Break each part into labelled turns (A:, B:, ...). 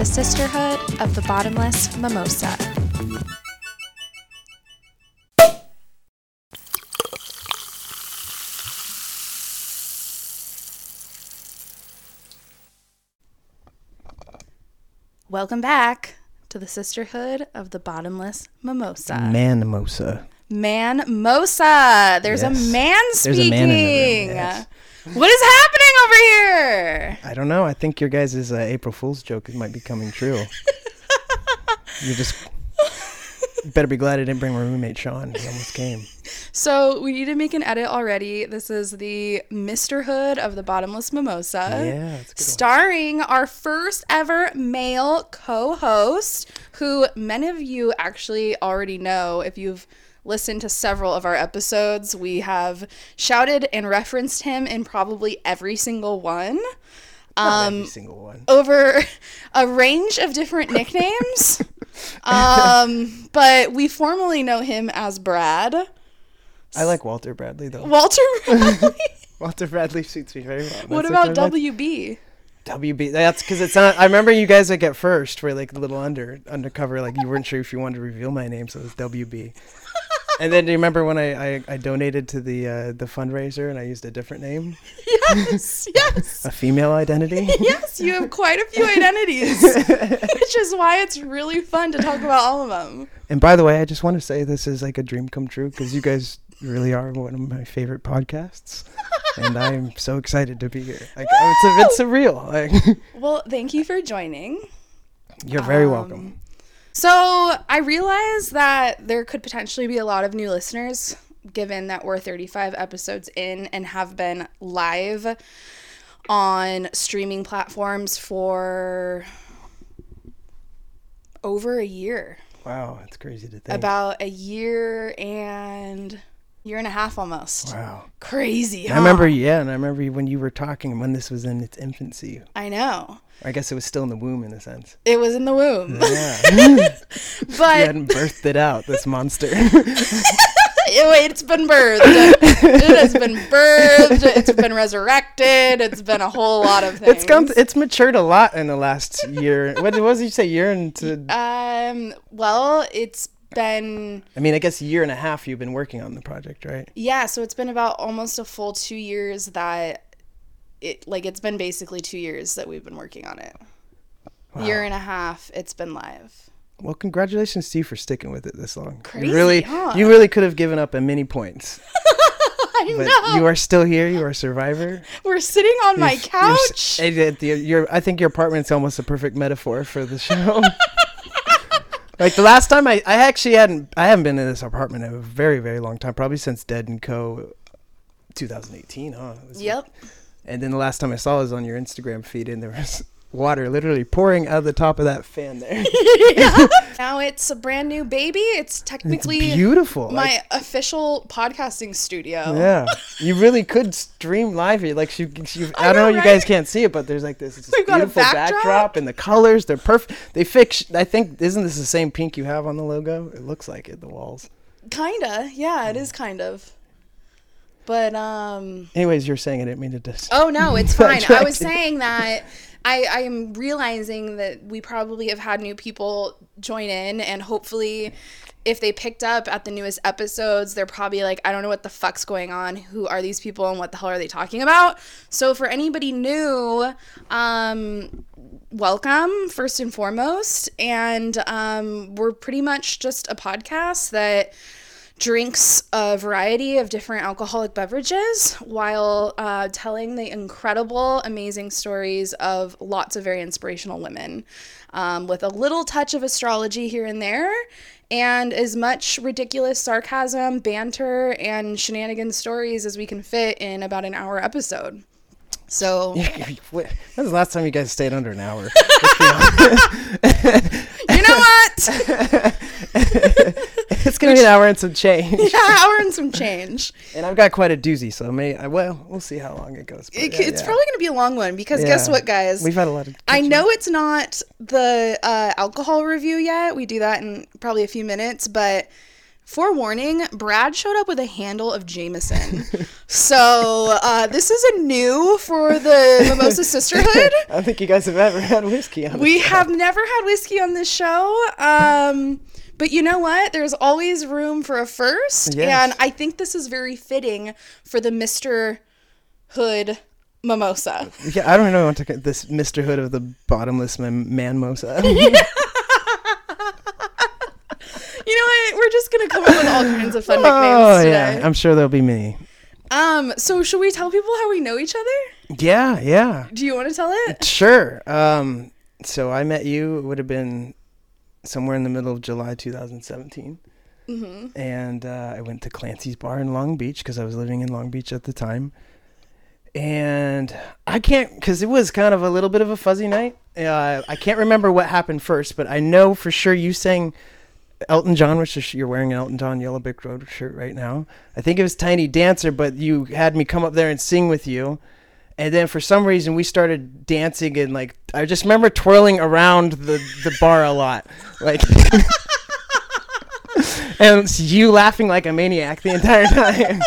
A: the Sisterhood of the Bottomless Mimosa. Welcome back to the Sisterhood of the Bottomless Mimosa.
B: Man mimosa.
A: Man Mosa. There's
B: Yes.
A: a man
B: There's
A: speaking.
B: a man in the room, yes.
A: What is happening over here?
B: I don't know. I think your guys' uh, April Fool's joke might be coming true. you just better be glad I didn't bring my roommate Sean. He almost came.
A: So we need to make an edit already. This is the Mr. Hood of the Bottomless Mimosa.
B: Yeah, good one.
A: Starring our first ever male co-host, who many of you actually already know if you've listened to several of our episodes. We have shouted and referenced him in probably every single one. Um,
B: every single one.
A: over a range of different nicknames. um, but we formally know him as Brad.
B: I like Walter Bradley though.
A: Walter Bradley.
B: Walter Bradley suits me very well.
A: what about
B: like
A: WB?
B: WB? That's because it's not. I remember you guys like at first were like a little under undercover, like you weren't sure if you wanted to reveal my name, so it was WB. And then do you remember when I, I, I donated to the uh, the fundraiser and I used a different name,
A: Yes, yes.
B: a female identity?
A: Yes, you have quite a few identities, which is why it's really fun to talk about all of them.
B: And by the way, I just want to say this is like a dream come true because you guys really are one of my favorite podcasts, and I'm so excited to be here. Like, oh, it's a, it's surreal. Like,
A: Well, thank you for joining.
B: you're very
A: Um,
B: welcome.
A: So I realize that there could potentially be a lot of new listeners, given that we're 35 episodes in and have been live on streaming platforms for over a year.
B: Wow, that's crazy to think.
A: About a year and year and a half almost.
B: wow.
A: Crazy.
B: I remember, yeah, and I remember when you were talking when this was in its infancy.
A: I know.
B: I guess it was still in the womb in a sense.
A: It was in the womb.
B: Yeah, you
A: but
B: hadn't birthed it out. This monster.
A: it's been birthed. it has been birthed. It's been resurrected. It's been a whole lot of things.
B: it's come. It's matured a lot in the last year. What, what did you say? Year into.
A: um. Well, it's been
B: I mean, I guess a year and a half. You've been working on the project, right?
A: yeah. So it's been about almost a full two years that it like it's been basically two years that we've been working on it. Year and a half. It's been live.
B: Well, congratulations to you for sticking with it this long.
A: Crazy,
B: you really,
A: huh?
B: you really could have given up at many points,
A: I
B: but
A: know.
B: you are still here. You are a survivor.
A: We're sitting on my
B: You're you're s-
A: couch.
B: and it- your- your- I think your apartment's almost a perfect metaphor for the show. like the last time I, I actually hadn't, I haven't been in this apartment in a very, very long time. Probably since Dead and Co. 2018, huh?
A: Yep.
B: And then the last time I saw was on your Instagram feed, and there was water literally pouring out of the top of that fan there.
A: Now it's a brand new baby. It's
B: It's
A: technically
B: beautiful.
A: my
B: like-
A: official podcasting studio.
B: Yeah, you really could stream live here. Like, she, she, I,
A: I
B: don't know,
A: know,
B: you guys can't see it, but there's like this, this
A: We've got a
B: beautiful
A: backdrop.
B: backdrop. and the colors. They're perfect. They fix. I think isn't this the same pink you have on the logo? It looks like it. The walls.
A: Kinda. Yeah, it is kind of. But um
B: Anyways, you're saying I didn't mean to dis.
A: oh no, it's fine. I was saying that I I am realizing that we probably have had new people join in and hopefully if they picked up at the newest episodes, they're probably like, I don't know what the fuck's going on. Who are these people and what the hell are they talking about? So for anybody new, um welcome first and foremost and um, we're pretty much just a podcast that drinks a variety of different alcoholic beverages while uh, telling the incredible amazing stories of lots of very inspirational women um, with a little touch of astrology here and there and as much ridiculous sarcasm banter and shenanigan stories as we can fit in about an hour episode so
B: When was the last time you guys stayed under an hour? it's gonna be an hour and some change.
A: yeah, hour and some change.
B: And I've got quite a doozy, so may I, well, we'll see how long it goes.
A: It,
B: yeah,
A: it's
B: yeah.
A: probably going to be a long one because guess what, guys?
B: We've had a lot of.
A: I know it's not the uh, alcohol review yet. We do that in probably a few minutes, but forewarning, Brad showed up with a handle of Jameson. so uh, this is a new for the Mimosa Sisterhood.
B: I don't think you guys have ever had whiskey on.
A: We
B: show.
A: have never had whiskey on this show. Um, but you know what? There's always room for a first.
B: Yes.
A: And I think this is very fitting for the Mr. Hood mimosa.
B: Yeah, I don't know what to get this Mr. Hood of the bottomless man manmosa.
A: We're just going to come up with all kinds of fun nicknames
B: oh
A: today.
B: yeah, I'm sure there'll be many.
A: Um, so should we tell people how we know each other?
B: Yeah, yeah.
A: Do you want to tell it?
B: Sure. Um, so I met you. It would have been somewhere in the middle of July 2017,
A: Mm-hmm.
B: and uh, I went to Clancy's Bar in Long Beach because I was living in Long Beach at the time. And I can't, because it was kind of a little bit of a fuzzy night. Uh, I can't remember what happened first, but I know for sure you sang Elton John, which is, you're wearing an Elton John Yellow Brick Road shirt right now. I think it was Tiny Dancer, but you had me come up there and sing with you. And then for some reason we started dancing and like I just remember twirling around the, the bar a lot. Like and you laughing like a maniac the entire time.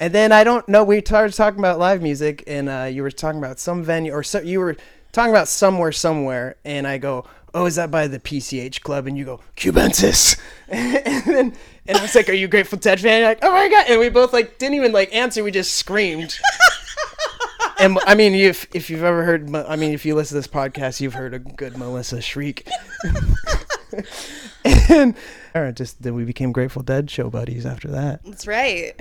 B: and then I don't know we started talking about live music and uh, you were talking about some venue or so you were talking about somewhere somewhere and I go, "Oh, is that by the PCH club?" and you go, "Cubensis." and then and I was like, "Are you a Grateful Dead fan?" You're like, "Oh my god." And we both like didn't even like answer, we just screamed and I mean, if if you've ever heard, I mean, if you listen to this podcast, you've heard a good Melissa shriek. and or just then we became Grateful Dead show buddies after that.
A: That's right.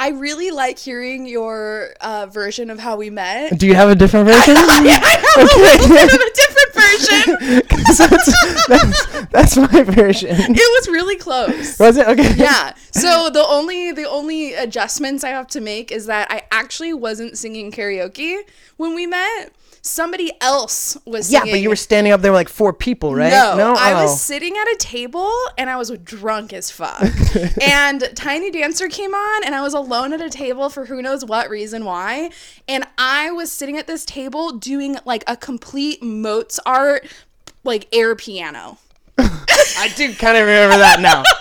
A: I really like hearing your uh, version of how we met.
B: Do you have a different version?
A: yeah, I have a little bit of a different version.
B: that's, that's, that's my version.
A: It was really close.
B: Was it okay?
A: yeah. So the only the only adjustments I have to make is that I actually wasn't singing karaoke when we met. Somebody else was
B: Yeah, but you were standing up there with like four people, right?
A: No, I
B: Oh.
A: was sitting at a table and I was drunk as fuck. and Tiny Dancer came on and I was alone at a table for who knows what reason why. And I was sitting at this table doing like a complete Mozart like air piano.
B: I do kind of remember that now.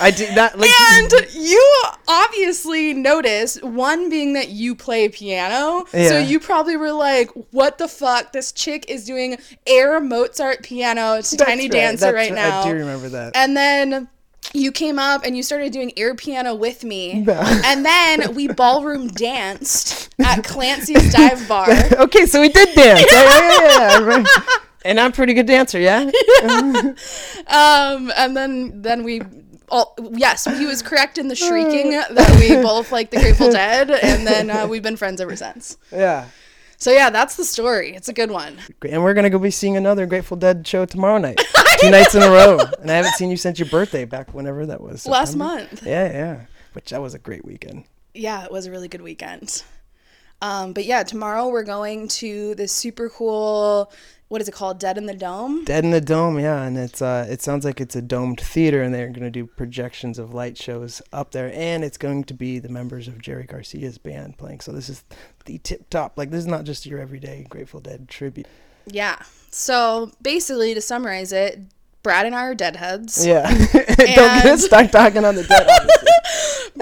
B: I did that like
A: And you obviously noticed one being that you play piano. So you probably were like, what the fuck? This chick is doing air Mozart piano to
B: That's
A: Tiny
B: right,
A: Dancer
B: that's
A: right now.
B: I do remember that.
A: And then you came up and you started doing air piano with me.
B: No.
A: And then we ballroom danced at Clancy's Dive Bar.
B: okay, so we did dance. Yeah, yeah, yeah, yeah. And I'm a pretty good dancer, yeah.
A: Um, and then then we all yes, he was correct in the shrieking that we both like the Grateful Dead, and then uh, we've been friends ever since.
B: Yeah.
A: So yeah, that's the story. It's a good one.
B: And we're gonna go be seeing another Grateful Dead show tomorrow night, two nights in a row. And I haven't seen you since your birthday, back whenever that was.
A: Last
B: September?
A: month.
B: Yeah, yeah. Which that was a great weekend.
A: Yeah, it was a really good weekend. Um, but yeah, tomorrow we're going to this super cool. What is it called? Dead in the Dome.
B: Dead in the Dome, yeah, and it's uh, it sounds like it's a domed theater, and they're gonna do projections of light shows up there, and it's going to be the members of Jerry Garcia's band playing. So this is the tip top. Like this is not just your everyday Grateful Dead tribute.
A: Yeah. So basically, to summarize it, Brad and I are deadheads.
B: Yeah, don't get us stuck talking on the dead.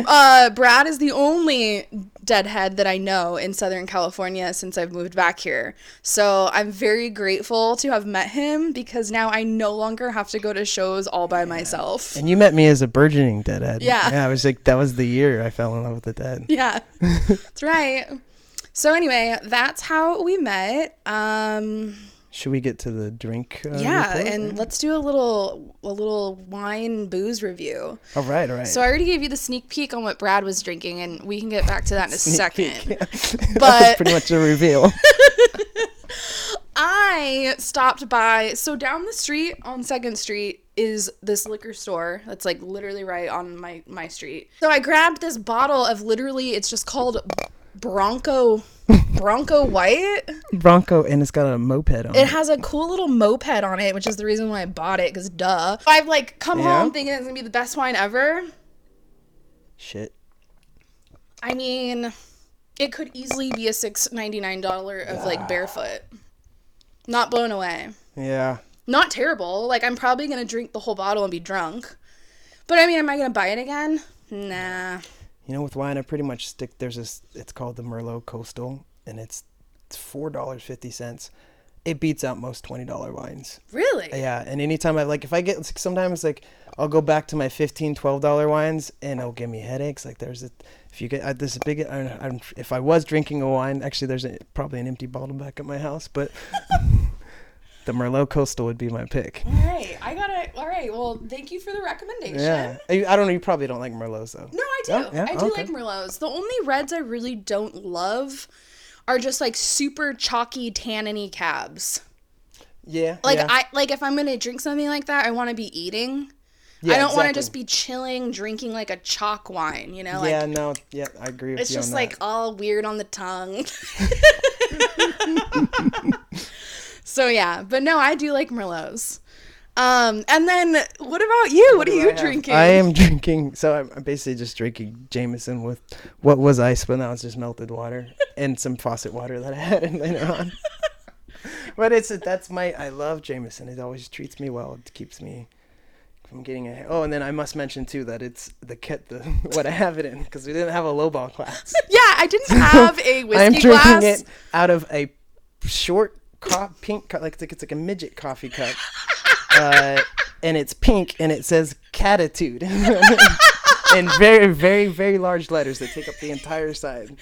A: Uh, Brad is the only deadhead that I know in Southern California since I've moved back here. So I'm very grateful to have met him because now I no longer have to go to shows all by myself.
B: And you met me as a burgeoning deadhead.
A: Yeah.
B: Yeah, I was like, that was the year I fell in love with the dead.
A: Yeah, that's right. So anyway, that's how we met. Um,
B: Should we get to the drink? Uh,
A: yeah,
B: report?
A: and let's do a little a little wine booze review.
B: all right, all right.
A: So I already gave you the sneak peek on what Brad was drinking, and we can get back to that in a second.
B: peek. that
A: But-
B: pretty much a reveal.
A: I stopped by. So down the street on Second Street is this liquor store that's like literally right on my my street. So I grabbed this bottle of literally it's just called Bronco Bronco White.
B: Bronco, and it's got a moped on
A: It
B: it.
A: has a cool little moped on it, which is the reason why I bought it. Cause duh, I've like come
B: Yeah?
A: home thinking it's gonna be the best wine ever.
B: Shit.
A: I mean, it could easily be a six ninety nine dollar of like barefoot. Not blown away.
B: Yeah.
A: not terrible. Like I'm probably gonna drink the whole bottle and be drunk, But I mean, am I gonna buy it again? Nah.
B: You know, with wine, I pretty much stick. There's this. It's called the Merlot Coastal, and it's it's four dollars fifty cents. It beats out most twenty dollar wines.
A: Really?
B: Yeah, and anytime I like, if I get like, sometimes like I'll go back to my 15 12 dollar wines, and it'll give me headaches. Like there's a if you get uh, this big. I, I'm, if I was drinking a wine, actually, there's a, probably an empty bottle back at my house, but. The Merlot Coastal would be my pick.
A: All right, I got it. All right, well, thank you for the recommendation.
B: Yeah, I, I don't know. You probably don't like Merlots though.
A: No, I do.
B: Oh, yeah?
A: I do
B: Okay.
A: like Merlots. The only reds I really don't love are just like super chalky tanniny cabs.
B: Yeah.
A: Like
B: yeah.
A: I like if I'm gonna drink something like that, I want to be eating.
B: Yeah,
A: I don't want to just be chilling, drinking like a chalk wine. You know, like
B: yeah, no, yeah, I agree with
A: it's
B: you
A: just
B: on
A: like all weird on the tongue. so yeah, but no, I do like Merlots. Um, and then what about you? What, are you
B: I
A: drinking?
B: I am drinking. So I'm, I'm basically just drinking Jameson with what was ice, but now it's just melted water and some faucet water that I had in later on. but it's that's my. I love Jameson. It always treats me well. It keeps me from getting a. Oh, and then I must mention too that it's the kit the what I have it in because we didn't have a lowball glass.
A: yeah, I didn't have a whiskey
B: I'm drinking
A: glass.
B: it out of a short co- pink cup, like it's like, it's like a midget coffee cup, uh, and it's pink and it says "catitude" in very, very, very large letters that take up the entire side.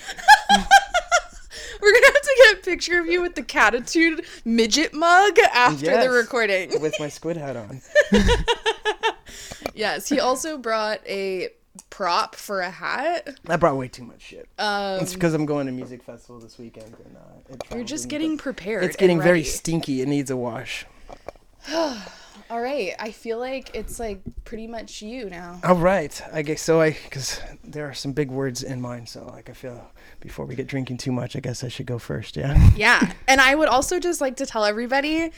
A: We're gonna have to get a picture of you with the catitude midget mug after
B: Yes.
A: the recording.
B: with my squid hat on.
A: Yes, he also brought a prop for a hat.
B: I brought way too much shit.
A: Um,
B: it's because I'm going to music festival this weekend, and uh,
A: you're just getting prepared.
B: It's getting very stinky. It needs a wash.
A: All right, I feel like it's like pretty much you now.
B: All right, I guess so. I because there are some big words in mine, so like I feel before we get drinking too much, I guess I should go first. Yeah.
A: Yeah, and I would also just like to tell everybody,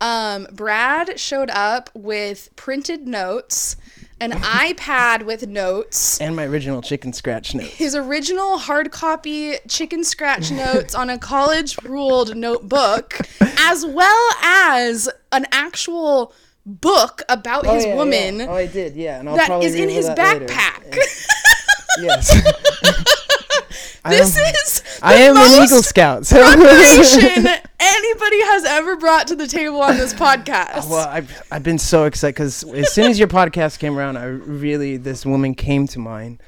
A: um, Brad showed up with printed notes, an iPad with notes.
B: and my original chicken scratch notes.
A: his original hard copy chicken scratch notes on a college ruled notebook, as well as an actual book about oh, his
B: yeah,
A: woman
B: Yeah. Oh, I did. Yeah, and I'll
A: that
B: probably
A: is in his
B: that
A: backpack.
B: Yes. I
A: this
B: am,
A: is the
B: I am an Eagle Scout. So.
A: preparation anybody has ever brought to the table on this podcast.
B: Well, I've I've been so excited because as soon as your podcast came around, I really this woman came to mind,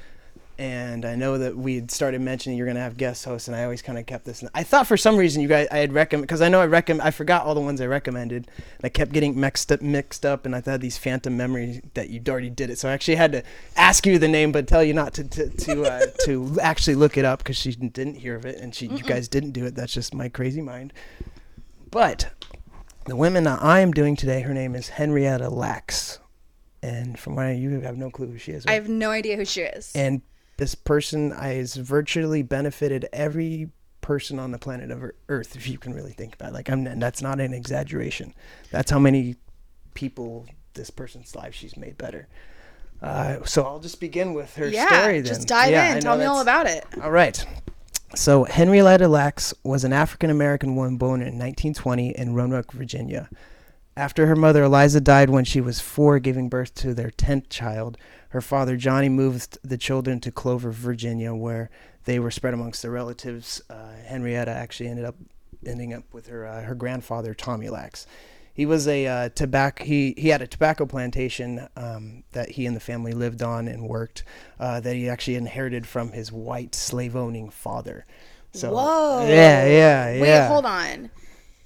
B: and I know that we had started mentioning you're gonna have guest hosts, and I always kind of kept this. I thought for some reason you guys I had recommend because I know I recommend I forgot all the ones I recommended, and I kept getting mixed up mixed up, and I had these phantom memories that you'd already did it, so I actually had to ask you the name, but tell you not to to to, uh, to actually look it up because she didn't hear of it, and she you guys didn't do it. That's just my crazy mind. But the women that I am doing today, her name is Henrietta Lacks. And from what I, you have no clue who she is.
A: I have no idea who she is.
B: and this person has virtually benefited every person on the planet of Earth, if you can really think about it. Like, I'm, that's not an exaggeration. That's how many people this person's life she's made better. Uh, so I'll just begin with her
A: yeah,
B: story then.
A: just dive
B: Yeah,
A: in. Tell me all about it.
B: all right. So Henrietta Lacks was an African American woman born in 1920 in Roanoke, Virginia. After her mother Eliza died when she was four, giving birth to their tenth child, her father Johnny moved the children to Clover, Virginia, where they were spread amongst their relatives. Uh, Henrietta actually ended up ending up with her uh, her grandfather Tommy Lacks. He was a uh, tobacco. He he had a tobacco plantation um, that he and the family lived on and worked. Uh, that he actually inherited from his white slave owning father. So
A: Whoa.
B: yeah, yeah, yeah.
A: Wait, hold on.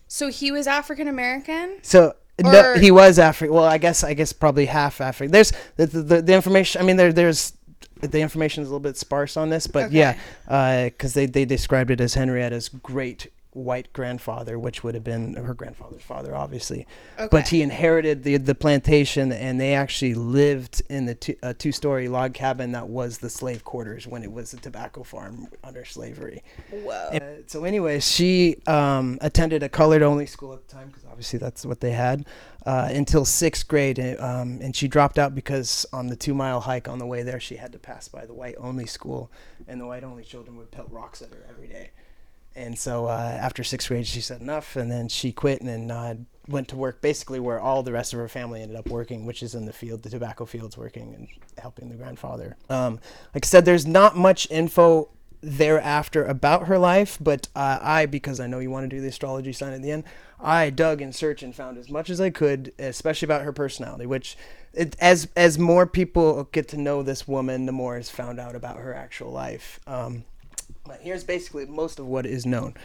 A: So he was African American?
B: So no, he was African. Well, I guess I guess probably half African. There's the, the, the, the information. I mean, there there's the information is a little bit sparse on this, but
A: Okay.
B: yeah, uh, because they they described it as Henrietta's great white grandfather, which would have been her grandfather's father, obviously. But he inherited the the plantation, and they actually lived in the two, a two story log cabin that was the slave quarters when it was a tobacco farm under slavery.
A: Whoa.
B: Uh, so, anyway, she um, attended a colored only school at the time because obviously that's what they had uh, until sixth grade, um, and she dropped out because on the two mile hike on the way there, she had to pass by the white only school, and the white only children would pelt rocks at her every day. And so uh, after sixth grade, she said enough, and then she quit and then uh, went to work basically where all the rest of her family ended up working, which is in the field, the tobacco fields, working and helping the grandfather. Um, like I said, there's not much info thereafter about her life, but uh, I, because I know you want to do the astrology sign at the end, I dug and searched and found as much as I could, especially about her personality. Which, it, as as more people get to know this woman, the more is found out about her actual life. Um, but here's basically most of what is known.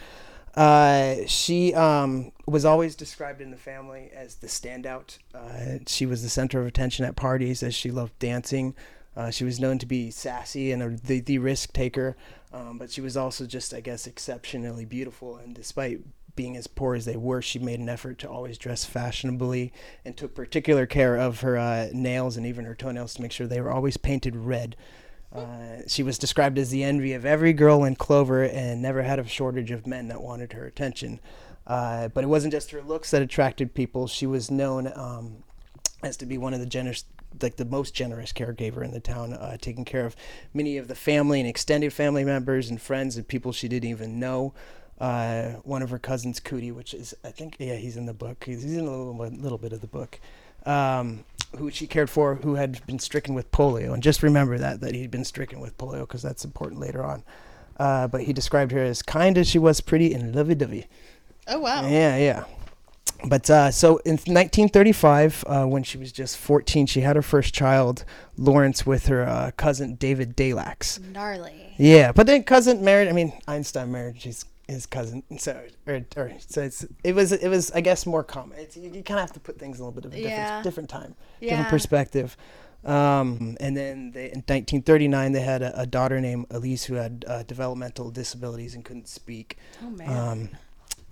B: Uh, she um, was always described in the family as the standout. Uh, she was the center of attention at parties as she loved dancing. Uh, she was known to be sassy and a, the, the risk taker, um, but she was also just, I guess, exceptionally beautiful. And despite being as poor as they were, she made an effort to always dress fashionably and took particular care of her uh, nails and even her toenails to make sure they were always painted red. Uh, she was described as the envy of every girl in Clover and never had a shortage of men that wanted her attention. Uh, but it wasn't just her looks that attracted people. She was known um, as to be one of the generous, like the most generous caregiver in the town, uh, taking care of many of the family and extended family members and friends and people she didn't even know. Uh, one of her cousins, Cootie, which is I think yeah he's in the book. He's, he's in a little, little bit of the book. Um, who she cared for, who had been stricken with polio, and just remember that that he'd been stricken with polio because that's important later on. Uh, but he described her as kind as she was pretty and lovey-dovey.
A: Oh wow.
B: Yeah, yeah. But uh, so in 1935, uh, when she was just 14, she had her first child, Lawrence, with her uh, cousin David Day Lacks.
A: Gnarly.
B: Yeah, but then cousin married. I mean, Einstein married his his cousin. So or, or so it's it was it was I guess more common. It's, you, you kind of have to put things in a little bit of a different
A: Yeah.
B: different time,
A: Yeah.
B: different perspective. Um, and then they, in 1939, they had a, a daughter named Elise who had uh, developmental disabilities and couldn't speak.
A: Oh man.
B: Um,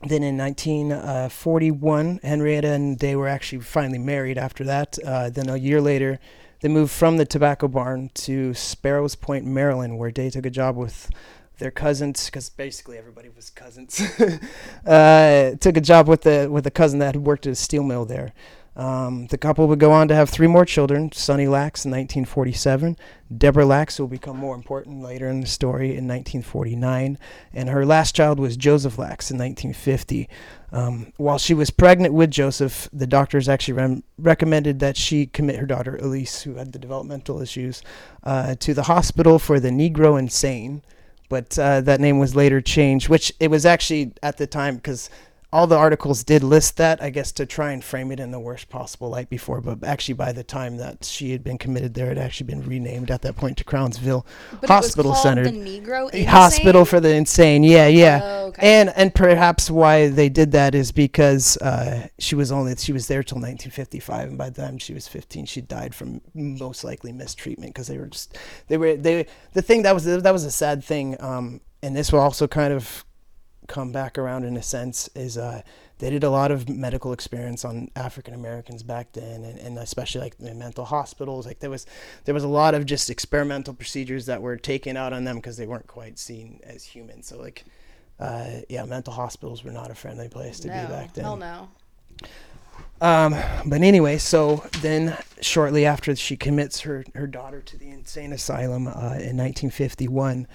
B: then in 1941, Henrietta and they were actually finally married after that. Uh, then a year later, they moved from the tobacco barn to Sparrows Point, Maryland, where Day took a job with their cousins, because basically everybody was cousins. uh, took a job with the with a cousin that had worked at a steel mill there. Um, the couple would go on to have three more children: Sonny Lacks in 1947, Deborah Lacks, who will become more important later in the story in 1949, and her last child was Joseph Lacks in 1950. Um, while she was pregnant with Joseph, the doctors actually rem- recommended that she commit her daughter Elise, who had the developmental issues, uh, to the hospital for the Negro Insane. But uh, that name was later changed, which it was actually at the time because all the articles did list that, I guess, to try and frame it in the worst possible light before. But actually, by the time that she had been committed there, it had actually been renamed at that point to Crownsville
A: but
B: Hospital
A: it was called
B: Center.
A: The Negro Insane?
B: hospital for the insane. Yeah, yeah.
A: Oh, okay.
B: And and perhaps why they did that is because uh, she was only she was there till 1955, and by the time she was 15, she died from most likely mistreatment because they were just they were they the thing that was that was a sad thing. Um, and this will also kind of come back around in a sense is uh, they did a lot of medical experience on African Americans back then, and, and especially like in mental hospitals. Like there was there was a lot of just experimental procedures that were taken out on them because they weren't quite seen as human. So like, uh, yeah, mental hospitals were not a friendly place to
A: no,
B: be back then.
A: Hell no.
B: Um, but anyway, so then shortly after she commits her, her daughter to the insane asylum uh, in 1951,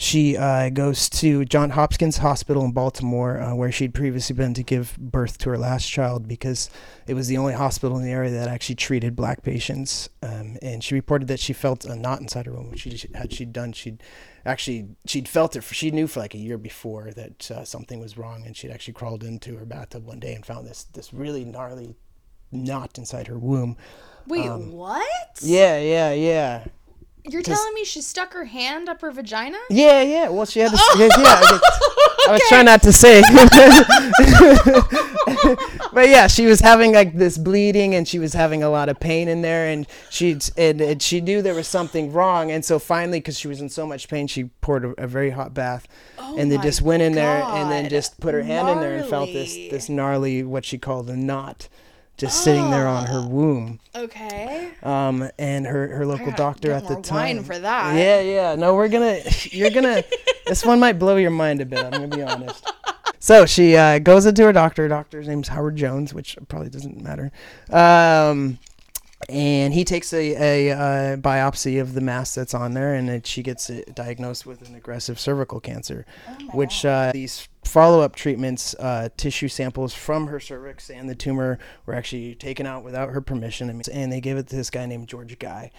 B: she uh, goes to John Hopkins Hospital in Baltimore, uh, where she'd previously been to give birth to her last child because it was the only hospital in the area that actually treated black patients. Um, and she reported that she felt a knot inside her womb, which she had she'd done. She'd actually she'd felt it. For, she knew for like a year before that uh, something was wrong, and she'd actually crawled into her bathtub one day and found this this really gnarly knot inside her womb.
A: Wait,
B: Um,
A: what?
B: Yeah, yeah, yeah.
A: You're telling me she stuck her hand up her vagina?
B: Yeah, yeah. Well, she had to. Oh. yeah, I, was- I was trying not to say. but yeah, she was having like this bleeding, and she was having a lot of pain in there, and she and, and she knew there was something wrong, and so finally, because she was in so much pain, she poured a, a very hot bath, oh and then
A: my
B: just went in there, and then just put her hand in there and felt this this gnarly what she called a knot, just sitting there on her womb.
A: Okay.
B: Um, and her, her local doctor at the time.
A: wine for that.
B: Yeah, yeah. No, we're gonna. You're gonna. this one might blow your mind a bit. I'm gonna be honest. So she uh, goes into her doctor. Her doctor's name's Howard Jones, which probably doesn't matter. Um, and he takes a, a uh, biopsy of the mass that's on there, and it, she gets diagnosed with an aggressive cervical cancer, which uh, these follow up treatments, uh, tissue samples from her cervix and the tumor were actually taken out without her permission, and they gave it to this guy named George Gey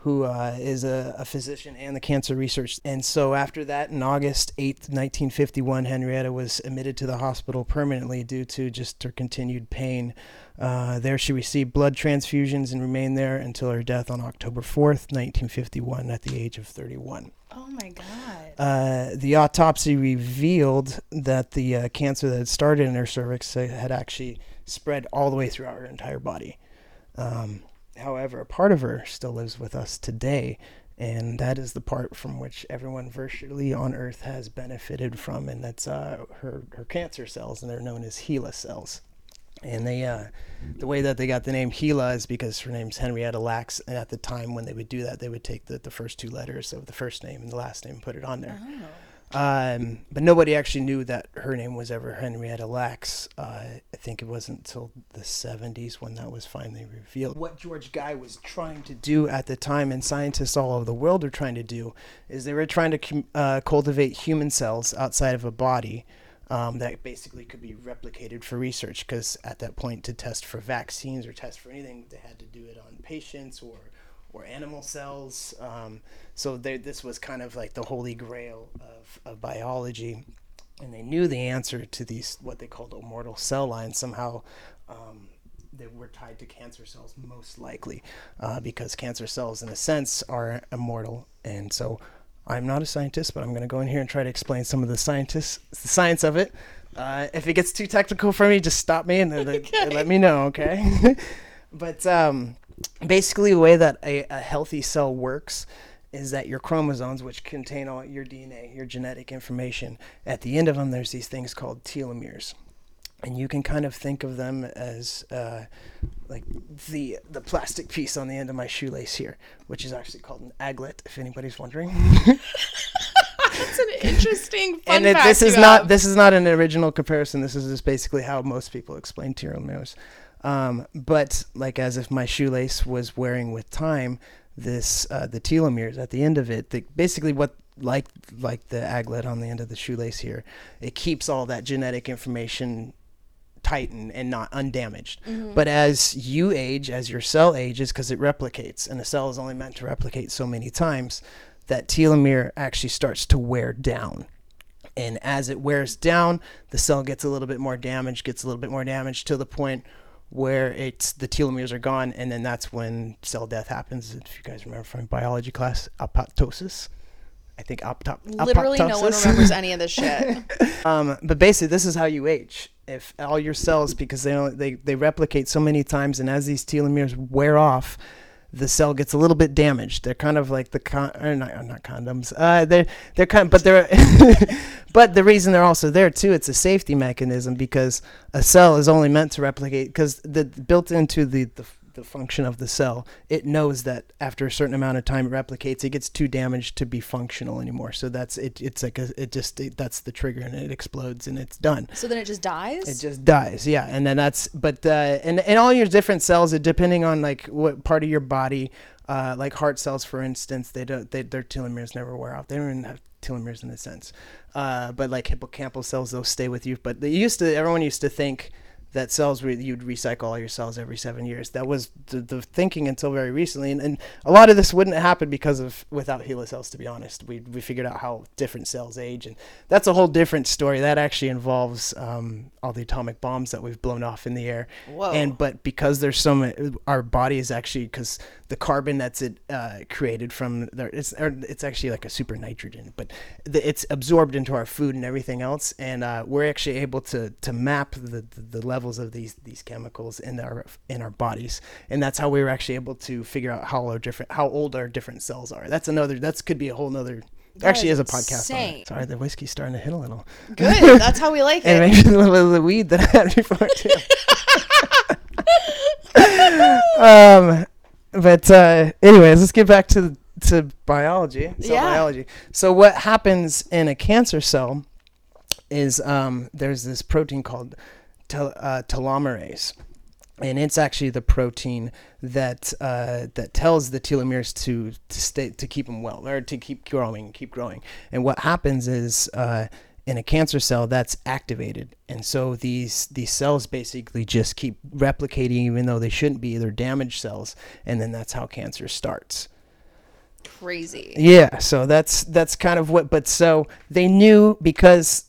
B: who uh, is a, a, physician and the cancer research. And so after that, in August 8th, 1951, Henrietta was admitted to the hospital permanently due to just her continued pain. Uh, there, she received blood transfusions and remained there until her death on October 4th, 1951, at the age of 31.
A: Oh my God.
B: Uh, the autopsy revealed that the uh, cancer that had started in her cervix had actually spread all the way throughout her entire body. Um, However, a part of her still lives with us today, and that is the part from which everyone virtually on Earth has benefited from, and that's uh, her her cancer cells, and they're known as HeLa cells. And they, uh, the way that they got the name HeLa is because her name's Henrietta Lacks, and at the time when they would do that, they would take the, the first two letters of the first name and the last name and put it on there. Oh. Um, but nobody actually knew that her name was ever Henrietta Lacks. Uh, I think it wasn't until the 70s when that was finally revealed. What George Gey was trying to do at the time, and scientists all over the world are trying to do, is they were trying to uh, cultivate human cells outside of a body. Um, that basically could be replicated for research because at that point to test for vaccines or test for anything they had to do it on patients or or animal cells. Um, so this was kind of like the holy grail of, of biology. And they knew the answer to these, what they called immortal cell lines. Somehow um, they were tied to cancer cells, most likely, uh, because cancer cells, in a sense, are immortal. And so I'm not a scientist, but I'm going to go in here and try to explain some of the scientists, the science of it. Uh, if it gets too technical for me, just stop me and, okay. and let me know, okay? but um, basically the way that a, a healthy cell works is that your chromosomes, which contain all your DNA, your genetic information, at the end of them, there's these things called telomeres. And you can kind of think of them as uh, like the the plastic piece on the end of my shoelace here, which is actually called an aglet. If anybody's wondering.
A: That's an interesting fun
B: and it, this is not this is not an original comparison. This is just basically how most people explain telomeres. Um, but like as if my shoelace was wearing with time, this uh, the telomeres at the end of it, the, basically what like like the aglet on the end of the shoelace here, it keeps all that genetic information tight and, and not undamaged. Mm-hmm. But as you age, as your cell ages, because it replicates, and a cell is only meant to replicate so many times, that telomere actually starts to wear down. And as it wears down, the cell gets a little bit more damaged, gets a little bit more damaged to the point where it's the telomeres are gone, and then that's when cell death happens. If you guys remember from biology class, apoptosis. I think optop.
A: Literally, apoptosis. no one remembers any of this shit.
B: um, but basically, this is how you age. If all your cells, because they they they replicate so many times, and as these telomeres wear off, the cell gets a little bit damaged. They're kind of like the con, or not, not condoms. Uh, they're they're kind, but they're, but the reason they're also there too, it's a safety mechanism because a cell is only meant to replicate because the built into the the the function of the cell, it knows that after a certain amount of time it replicates, it gets too damaged to be functional anymore. So that's it. It's like a, it just it, that's the trigger, and it explodes, and it's done.
A: So then it just dies.
B: It just dies, yeah. And then that's but uh, and and all your different cells, it depending on like what part of your body, uh, like heart cells, for instance, they don't they, their telomeres never wear off. They don't even have telomeres in a sense. Uh, but like hippocampal cells, they'll stay with you. But they used to everyone used to think that cells re- you'd recycle all your cells every seven years. That was the, the thinking until very recently, and, and a lot of this wouldn't happen because of without HeLa cells. To be honest, we we figured out how different cells age, and that's a whole different story. That actually involves um, all the atomic bombs that we've blown off in the air. Whoa. And but because there's so many, our body is actually because the carbon that's it uh, created from there, it's it's actually like a super nitrogen, but the, it's absorbed into our food and everything else, and uh, we're actually able to to map the, the, the levels of these these chemicals in our in our bodies, and that's how we were actually able to figure out how our different how old our different cells are. That's another that could be a whole nother that actually is a podcast. On it. Sorry, the whiskey's starting to hit a little.
A: Good. That's how we like it.
B: And maybe a little bit of the weed that I had before too. um, but uh, anyways, let's get back to to biology, cell yeah. biology. So what happens in a cancer cell is um, there's this protein called tel- uh, telomerase and it's actually the protein that uh, that tells the telomeres to to stay to keep them well or to keep growing, keep growing. And what happens is uh, in a cancer cell that's activated and so these these cells basically just keep replicating even though they shouldn't be they're damaged cells and then that's how cancer starts
A: Crazy.
B: yeah so that's that's kind of what but so they knew because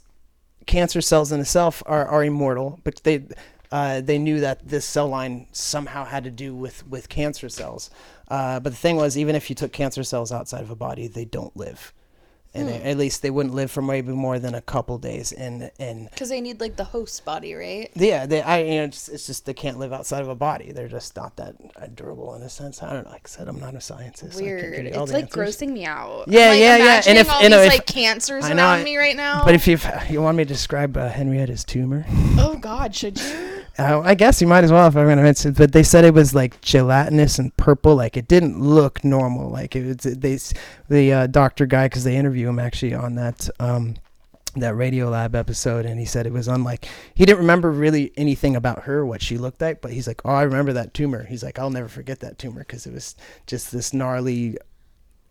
B: cancer cells in itself are, are immortal but they uh, they knew that this cell line somehow had to do with with cancer cells. Uh, but the thing was even if you took cancer cells outside of a body they don't live and
A: Hmm.
B: at least they wouldn't live for maybe more than a couple days and and
A: Because they need like the host body, right?
B: yeah, they, I, you know, it's, it's just they can't live outside of a body. They're just not that uh, durable in a sense. I don't know. Like I said, I'm not a scientist. so
A: Weird.
B: you
A: It's like
B: answers.
A: grossing me out.
B: Yeah,
A: like,
B: yeah, yeah. And if-
A: all
B: you know,
A: these
B: if-
A: like cancers
B: I know,
A: around
B: I-
A: me right now.
B: But if you you want me to describe uh, Henrietta's tumor,
A: oh God, should you?
B: Uh, I guess you might as well if I'm gonna mention. But they said it was like gelatinous and purple. Like it didn't look normal. Like it was they the uh, doctor guy because they interview him actually on that um that Radiolab episode, and he said it was unlike he didn't remember really anything about her what she looked like, but he's like, oh, I remember that tumor. He's like, I'll never forget that tumor because it was just this gnarly.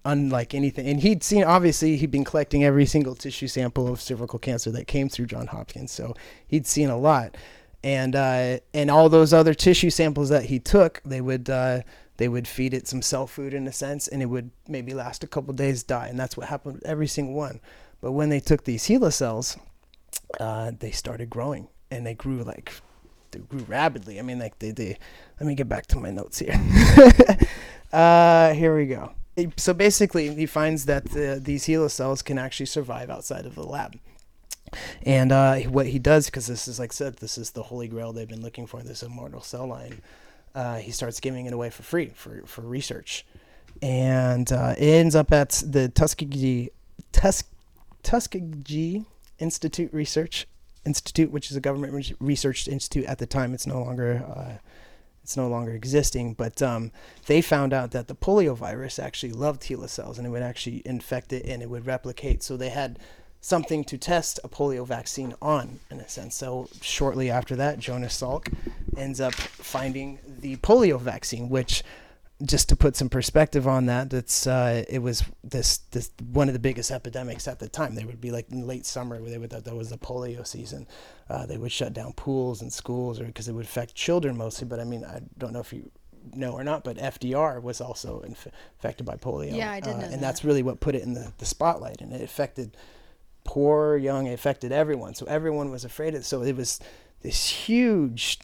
B: Unlike anything, and he'd seen obviously he'd been collecting every single tissue sample of cervical cancer that came through John Hopkins, so he'd seen a lot and uh, and all those other tissue samples that he took, they would uh, they would feed it some cell food in a sense, and it would maybe last a couple days, die, and that's what happened with every single one. But when they took these HeLa cells, uh, they started growing, and they grew like they grew rapidly. I mean, like they, they let me get back to my notes here. uh, here we go. So basically, he finds that the, these HeLa cells can actually survive outside of the lab. And uh, what he does, because this is like I said, this is the holy grail they've been looking for, this immortal cell line. Uh, he starts giving it away for free for, for research, and uh, it ends up at the Tuskegee Tus- Tuskegee Institute Research Institute, which is a government research institute at the time. It's no longer uh, it's no longer existing, but um, they found out that the polio virus actually loved HeLa cells, and it would actually infect it, and it would replicate. So they had something to test a polio vaccine on, in a sense. So shortly after that, Jonas Salk ends up finding the polio vaccine, which just to put some perspective on that, it's uh, it was this this one of the biggest epidemics at the time. They would be like in late summer, where they would that was the polio season. Uh, they would shut down pools and schools, or because it would affect children mostly. But I mean, I don't know if you know or not, but FDR was also inf- affected by polio.
A: Yeah, I did
B: uh,
A: know
B: and
A: that.
B: that's really what put it in the, the spotlight, and it affected poor, young, it affected everyone. So everyone was afraid of it. So it was this huge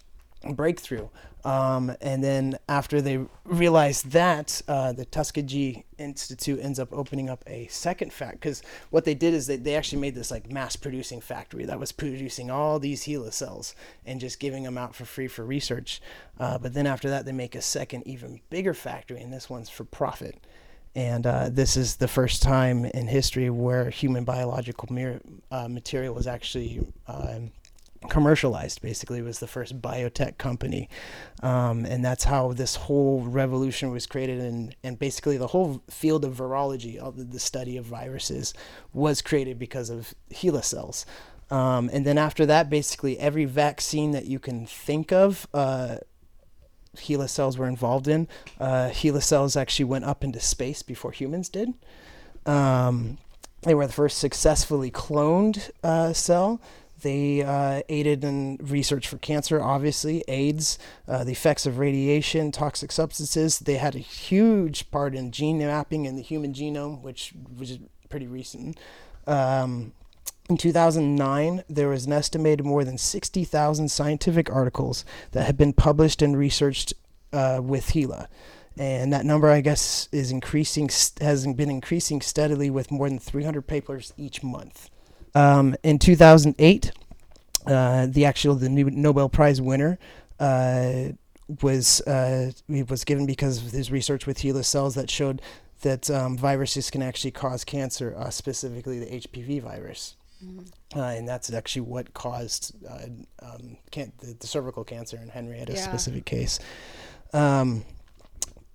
B: breakthrough. Um, and then after they realized that, uh, the Tuskegee Institute ends up opening up a second factory. because what they did is they, they actually made this like mass producing factory that was producing all these HeLa cells and just giving them out for free for research. Uh, but then after that, they make a second, even bigger factory, and this one's for profit and uh, this is the first time in history where human biological mir- uh, material was actually um, commercialized. Basically, it was the first biotech company, um, and that's how this whole revolution was created. And and basically, the whole field of virology, of the, the study of viruses, was created because of HeLa cells. Um, and then after that, basically every vaccine that you can think of. Uh, HeLa cells were involved in. Uh, HeLa cells actually went up into space before humans did. Um, they were the first successfully cloned uh, cell. They uh, aided in research for cancer, obviously, AIDS, uh, the effects of radiation, toxic substances. They had a huge part in gene mapping in the human genome, which was pretty recent. Um, in 2009, there was an estimated more than 60,000 scientific articles that had been published and researched uh, with HeLa. And that number, I guess, is increasing, has been increasing steadily with more than 300 papers each month. Um, in 2008, uh, the actual the Nobel Prize winner uh, was uh, was given because of his research with HeLa cells that showed that um, viruses can actually cause cancer, uh, specifically the HPV virus. Uh, and that's actually what caused uh, um, can- the, the cervical cancer in Henrietta's
A: Yeah.
B: specific case. Um,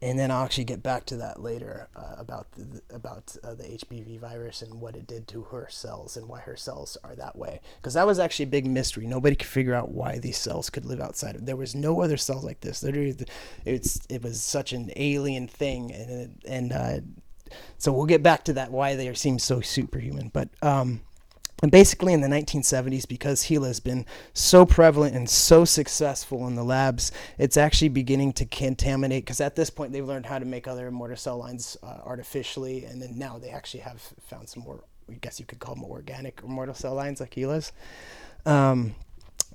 B: and then I'll actually get back to that later uh, about the, about uh, the HPV virus and what it did to her cells and why her cells are that way. Because that was actually a big mystery. Nobody could figure out why these cells could live outside of. There was no other cells like this. Literally, it's it was such an alien thing, and and uh, so we'll get back to that why they seem so superhuman. But um, And basically, in the 1970s, because HeLa has been so prevalent and so successful in the labs, it's actually beginning to contaminate. Because at this point, they've learned how to make other immortal cell lines uh, artificially, and then now they actually have found some more, I guess you could call them organic immortal cell lines like HeLa's. Um,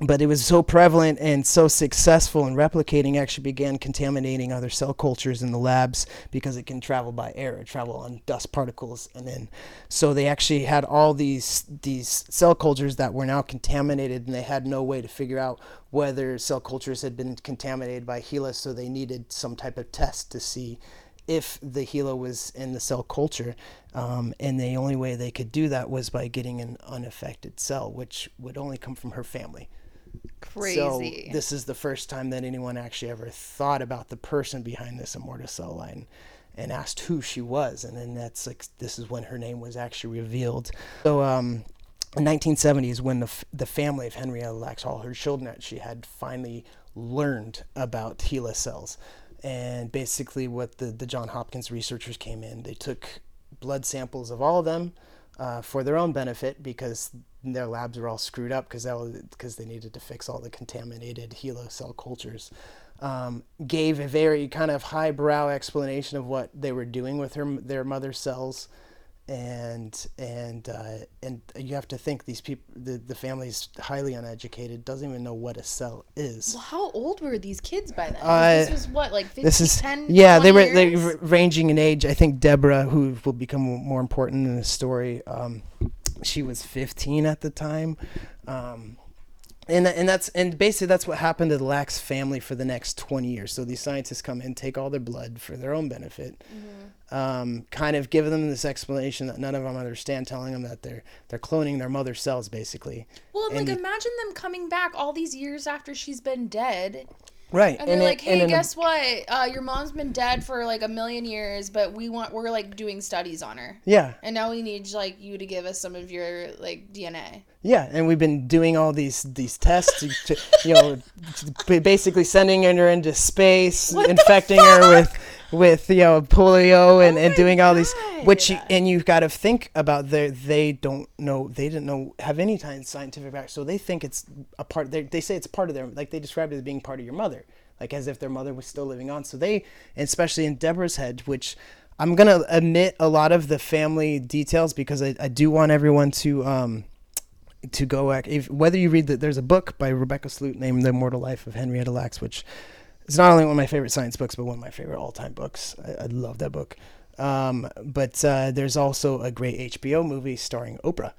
B: but it was so prevalent and so successful in replicating actually began contaminating other cell cultures in the labs because it can travel by air travel on dust particles and then so they actually had all these these cell cultures that were now contaminated and they had no way to figure out whether cell cultures had been contaminated by HeLa so they needed some type of test to see if the HeLa was in the cell culture. Um, and the only way they could do that was by getting an unaffected cell, which would only come from her family.
A: Crazy.
B: So this is the first time that anyone actually ever thought about the person behind this immortal cell line and asked who she was. And then that's like, this is when her name was actually revealed. So, um, 1970s when the, f- the family of Henrietta Lacks, all her children that she had finally learned about HeLa cells. And basically, what the, the John Hopkins researchers came in, they took blood samples of all of them uh, for their own benefit because their labs were all screwed up because because they needed to fix all the contaminated HeLa cell cultures. Um, gave a very kind of highbrow explanation of what they were doing with her their mother cells, and and uh, and you have to think these people the the family's highly uneducated doesn't even know what a cell is.
A: Well, how old were these kids by then?
B: Uh,
A: this was what, like 15,
B: this is
A: 10,
B: yeah they were
A: 20
B: they were ranging in age. I think Deborah, who will become more important in the story, um, she was 15 at the time. Um, and, and that's and basically that's what happened to the Lacks family for the next 20 years. So these scientists come in, take all their blood for their own benefit, um, kind of give them this explanation that none of them understand, telling them that they're they're cloning their mother cells basically.
A: Well, like
B: and-
A: imagine them coming back all these years after she's been dead,
B: Right.
A: and they're
B: it-
A: like, "Hey,
B: and in a-
A: guess what? Uh, your mom's been dead for like a million years, but we want we're like doing studies on her,
B: yeah.
A: and now we need like you to give us some of your like DNA."
B: Yeah, and we've been doing all these these tests, to, to, you know, basically sending her into space,
A: What
B: infecting her with with you know polio and,
A: Oh
B: and doing all these, which you, and you've got to think about their they don't know they didn't know have any kind of scientific back, so they think it's a part. They they say it's part of their like they describe it as being part of your mother, like as if their mother was still living on. So they, especially in Deborah's head, which. I'm gonna omit a lot of the family details because I, I do want everyone to um, to go back. If, whether you read that, there's a book by Rebecca Skloot named The Immortal Life of Henrietta Lacks, which is not only one of my favorite science books, but one of my favorite all time books. I, I love that book. Um, but uh, there's also a great HBO movie starring Oprah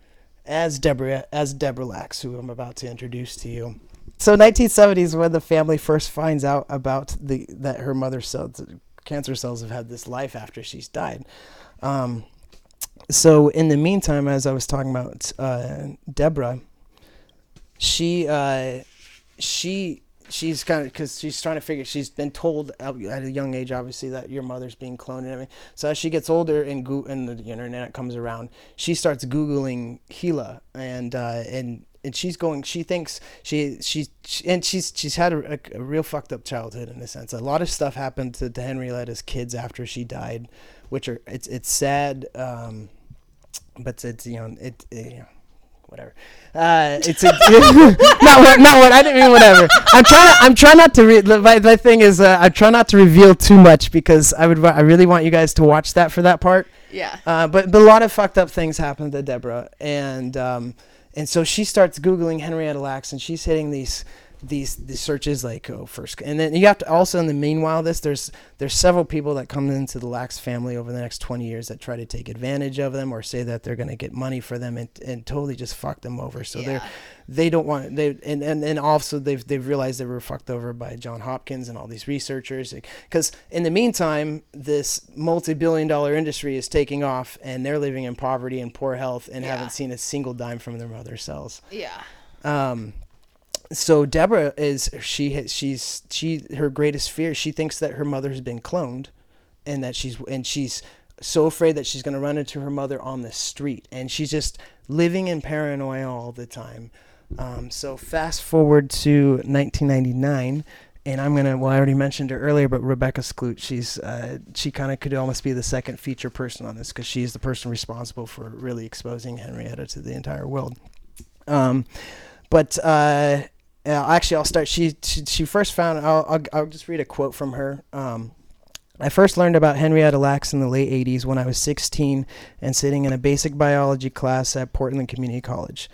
B: as Deborah as Deborah Lacks, who I'm about to introduce to you. So 1970s when the family first finds out about the that her mother's cells, cancer cells have had this life after she's died. Um, so in the meantime, as I was talking about uh, Deborah, she uh, she she's kind of because she's trying to figure. She's been told at a young age, obviously, that your mother's being cloned and everything. So as she gets older and go- and the internet comes around, she starts googling HeLa and uh, and. And she's going. She thinks she she, she and she's she's had a, a, a real fucked up childhood in a sense. A lot of stuff happened to, to Henrietta's kids after she died, which are it's it's sad. Um, but it's you know it, it you know, whatever. Uh, it's a, not what not what I didn't mean whatever. I'm trying to I'm trying not to re- my, my thing is uh, I try not to reveal too much because I would I really want you guys to watch that for that part.
A: Yeah.
B: Uh, but, but a lot of fucked up things happened to Deborah, and um, and so she starts googling Henrietta Lacks, and she's hitting these these these searches like oh first, and then you have to also in the meanwhile this there's there's several people that come into the Lacks family over the next 20 years that try to take advantage of them or say that they're going to get money for them and, and totally just fuck them over. So they're they don't want they and, and and also they've they've realized they were fucked over by John Hopkins and all these researchers because in the meantime this multi-billion dollar industry is taking off and they're living in poverty and poor health and
A: Yeah.
B: haven't seen a single dime from their mother cells
A: Yeah.
B: um so Deborah is she has, she's she her greatest fear she thinks that her mother has been cloned and that she's and she's so afraid that she's going to run into her mother on the street and she's just living in paranoia all the time um, so fast forward to 1999 and I'm gonna. Well, I already mentioned her earlier, but Rebecca Skloot. She's uh, she kind of could almost be the second feature person on this because she's the person responsible for really exposing Henrietta to the entire world. Um, but uh, actually, I'll start. She she, she first found. I'll, I'll, I'll just read a quote from her. Um, I first learned about Henrietta Lacks in the late 80s when I was 16 and sitting in a basic biology class at Portland Community College.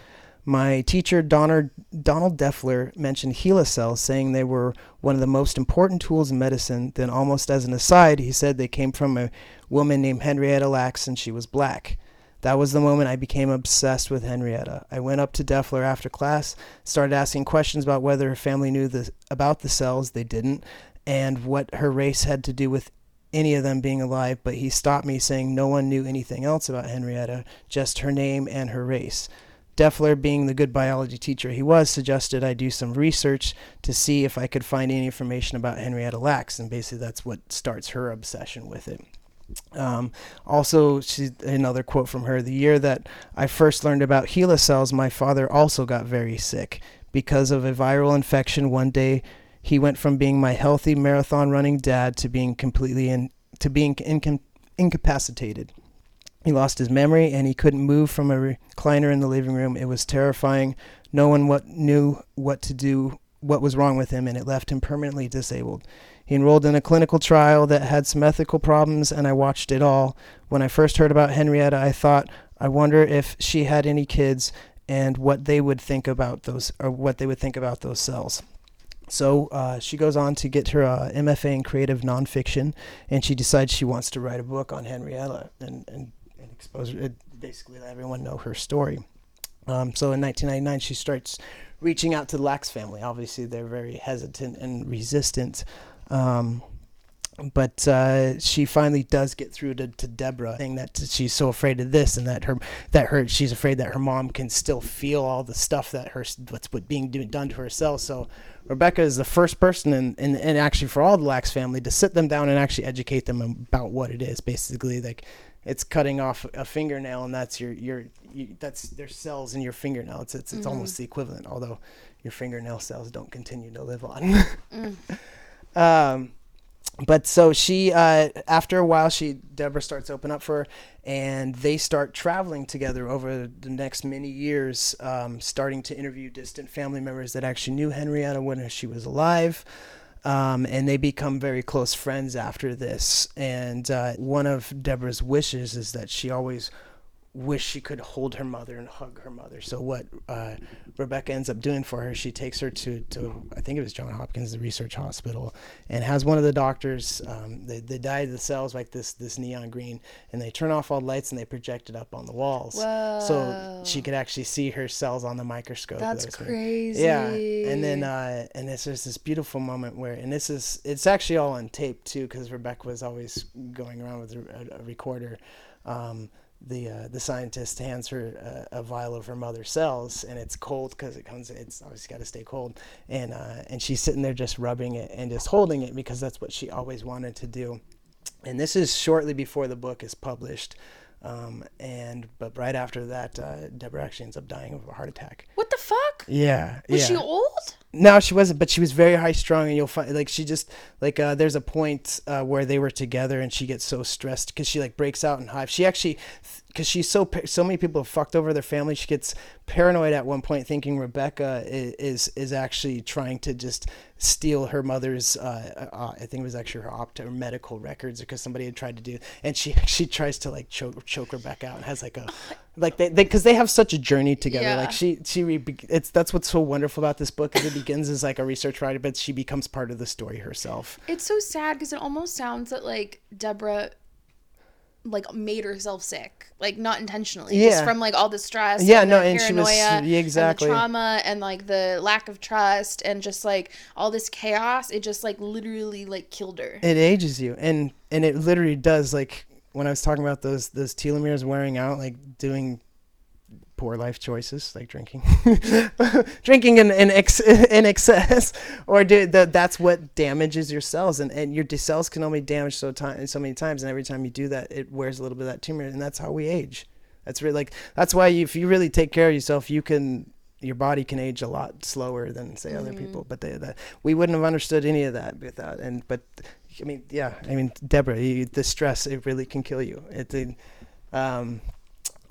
B: My teacher, Donald, Donald Defler, mentioned HeLa cells, saying they were one of the most important tools in medicine. Then, almost as an aside, he said they came from a woman named Henrietta Lacks and she was black. That was the moment I became obsessed with Henrietta. I went up to Defler after class, started asking questions about whether her family knew the, about the cells. They didn't, and what her race had to do with any of them being alive. But he stopped me, saying no one knew anything else about Henrietta, just her name and her race. Defler, being the good biology teacher he was, suggested I do some research to see if I could find any information about Henrietta Lacks, and basically that's what starts her obsession with it. Um, also, she, another quote from her: "The year that I first learned about HeLa cells, my father also got very sick because of a viral infection. One day, he went from being my healthy marathon running dad to being completely in, to being inca- incapacitated." He lost his memory and he couldn't move from a recliner in the living room. It was terrifying. No one what knew what to do, what was wrong with him, and it left him permanently disabled. He enrolled in a clinical trial that had some ethical problems, and I watched it all. When I first heard about Henrietta, I thought, I wonder if she had any kids and what they would think about those, or what they would think about those cells. So uh, she goes on to get her uh, MFA in creative nonfiction, and she decides she wants to write a book on Henrietta and, and expose it, basically let everyone know her story. Um, so in 1999, she starts reaching out to the Lacks family. Obviously, they're very hesitant and resistant. Um, but uh, she finally does get through to, to Deborah, saying that she's so afraid of this and that her that her she's afraid that her mom can still feel all the stuff that her what's what being do, done to herself. So Rebecca is the first person, and and and actually for all the Lacks family, to sit them down and actually educate them about what it is. Basically, like it's cutting off a fingernail and that's your your you, that's there's cells in your fingernail it's it's, it's mm-hmm. almost the equivalent although your fingernail cells don't continue to live on mm. um, but so she uh, after a while she deborah starts open up for her and they start traveling together over the next many years um, starting to interview distant family members that actually knew henrietta when she was alive um, and they become very close friends after this. And uh, one of Deborah's wishes is that she always wish she could hold her mother and hug her mother. So what uh, Rebecca ends up doing for her, she takes her to, to I think it was John Hopkins, the research hospital, and has one of the doctors. Um, they, they dye the cells like this this neon green, and they turn off all the lights and they project it up on the walls,
A: Whoa.
B: so she could actually see her cells on the microscope.
A: That's crazy.
B: Yeah, and then uh, and it's just this beautiful moment where, and this is it's actually all on tape too, because Rebecca was always going around with a, a recorder. Um, the uh, the scientist hands her a, a, vial of her mother's cells, and it's cold because it comes. It's obviously got to stay cold, and uh, and she's sitting there just rubbing it and just holding it because that's what she always wanted to do. And this is shortly before the book is published. Um, and but right after that, uh, Deborah actually ends up dying of a heart attack.
A: What the fuck?
B: Yeah.
A: Was
B: yeah.
A: she old?
B: No, she wasn't, but she was very high strung, and you'll find like she just like uh, there's a point uh, where they were together, and she gets so stressed because she like breaks out in hives. She actually, because she's so so many people have fucked over their family, she gets paranoid at one point, thinking Rebecca is is, is actually trying to just steal her mother's. Uh, uh, I think it was actually her opt or medical records because somebody had tried to do, and she she tries to like choke choke Rebecca out and has like a like they because they, they, have such a journey together. Yeah. Like she she re- it's that's what's so wonderful about this book is it begins as like a research writer, but she becomes part of the story herself.
A: It's so sad because it almost sounds that like Deborah like made herself sick, like not intentionally, yeah. just from like all the stress.
B: Yeah, and no, and she was yeah, exactly
A: and the trauma and like the lack of trust and just like all this chaos. It just like literally like killed her.
B: It ages you, and and it literally does. Like when I was talking about those those telomeres wearing out, like doing poor life choices like drinking drinking in, in, ex- in excess or do that that's what damages your cells and, and your cells can only damage so time so many times and every time you do that it wears a little bit of that tumor and that's how we age that's really like that's why you, if you really take care of yourself you can your body can age a lot slower than say other
A: Mhm.
B: people. But they, that we wouldn't have understood any of that without. And but I mean, yeah, I mean, Deborah, you, the stress it really can kill you. It, it um,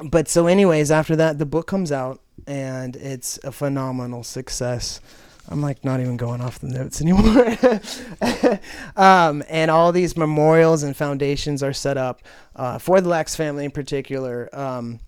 B: but so anyways, after that, the book comes out and it's a phenomenal success. I'm like not even going off the notes anymore. um, and all these memorials and foundations are set up uh, for the Lacks family in particular. Um,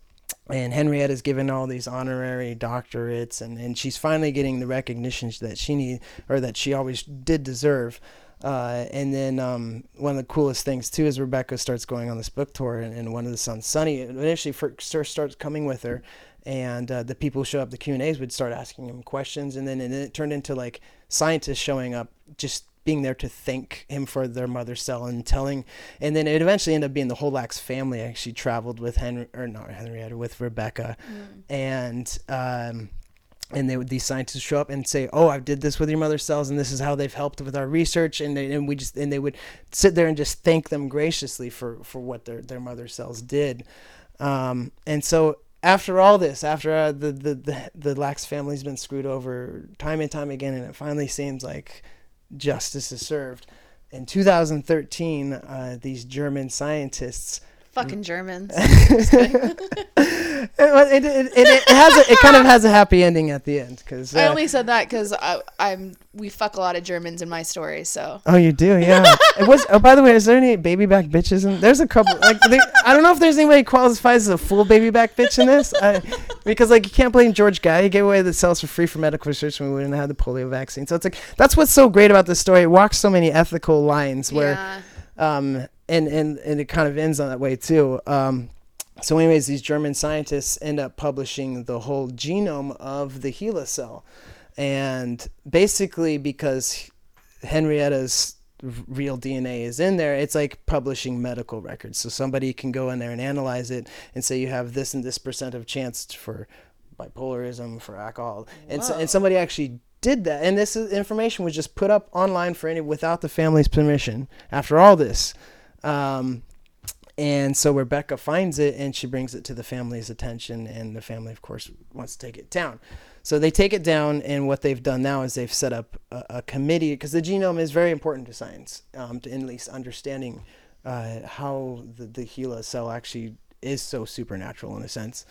B: and Henrietta's given all these honorary doctorates, and, and she's finally getting the recognition that she need or that she always did deserve. Uh, and then um, one of the coolest things too is Rebecca starts going on this book tour, and, and one of the sons, Sonny, initially first starts coming with her, and uh, the people who show up the Q and A's would start asking him questions, and then and then it turned into like scientists showing up, just being there to thank him for their mother cell and telling, and then it eventually ended up being the whole Lacks family actually traveled with Henry or not Henrietta with Rebecca, and um, and they would these scientists show up and say, "Oh, I did this with your mother cells, and this is how they've helped with our research." And they, and we just and they would sit there and just thank them graciously for for what their their mother cells did. Um, and so after all this, after uh, the, the the the Lacks family's been screwed over time and time again, and it finally seems like justice is served. In 2013, uh, these German scientists
A: Fucking Germans.
B: it, it, it, it, it has a, it kind of has a happy ending at the end because
A: I only said that because I'm we fuck a lot of Germans in my story. So
B: Oh, you do, yeah. it was. Oh, by the way, is there any baby back bitches in? There's a couple. Like, they, I don't know if there's anybody who qualifies as a full baby back bitch in this, I, because like you can't blame George Gey. He gave away the cells for free for medical research when we wouldn't have the polio vaccine. So it's like that's what's so great about this story. It walks so many ethical lines where,
A: yeah.
B: um, and and and it kind of ends on that way too. Um, so, anyways, these German scientists end up publishing the whole genome of the HeLa cell, and basically because Henrietta's real DNA is in there, it's like publishing medical records. So somebody can go in there and analyze it and say you have this and this percent of chance for bipolarism, for alcohol, and so, and somebody actually did that. And this information was just put up online for any without the family's permission. After all this. Um, and so Rebecca finds it and she brings it to the family's attention, and the family, of course, wants to take it down. So they take it down, and what they've done now is they've set up a, a committee because the genome is very important to science, um, to at least understanding uh, how the, the cell actually is so supernatural in a sense.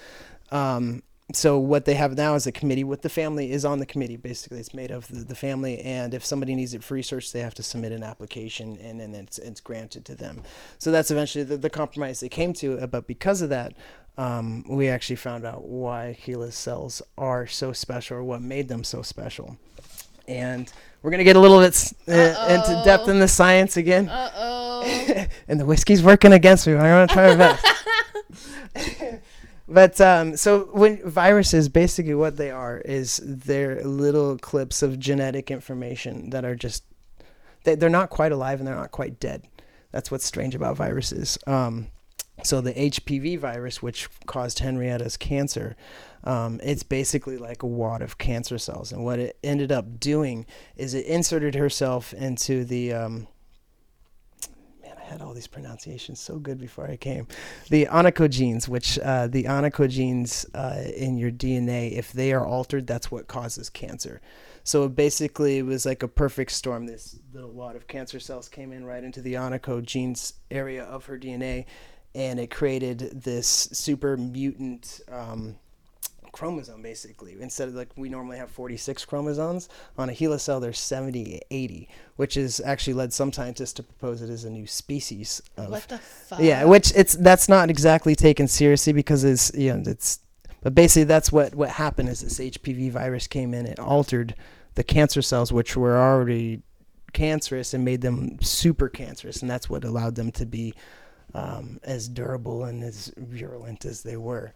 B: Um, so what they have now is a committee with the family is on the committee basically it's made of the, the family and if somebody needs it for research they have to submit an application and then it's, it's granted to them so that's eventually the, the compromise they came to uh, but because of that um, we actually found out why HeLa cells are so special or what made them so special and we're going to get a little bit uh, into depth in the science again
A: Uh oh.
B: and the whiskey's working against me. I'm gonna try my best. but um, so when viruses, basically what they are is they're little clips of genetic information that are just they, they're not quite alive and they're not quite dead. That's what's strange about viruses. Um, so the HPV virus, which caused Henrietta's cancer, um, it's basically like a wad of cancer cells. And what it ended up doing is it inserted herself into the um, Had all these pronunciations so good before I came. The oncogenes, which uh, the oncogenes uh, in your DNA, if they are altered, that's what causes cancer. So basically, it was like a perfect storm. This little wad of cancer cells came in right into the oncogenes area of her DNA, and it created this super mutant. Um, chromosome basically instead of like we normally have 46 chromosomes on a HeLa cell there's 70 80 which has actually led some scientists to propose it as a new species of
A: What the fuck?
B: yeah which it's that's not exactly taken seriously because it's you know it's but basically that's what what happened is this hpv virus came in it altered the cancer cells which were already cancerous and made them super cancerous and that's what allowed them to be um, as durable and as virulent as they were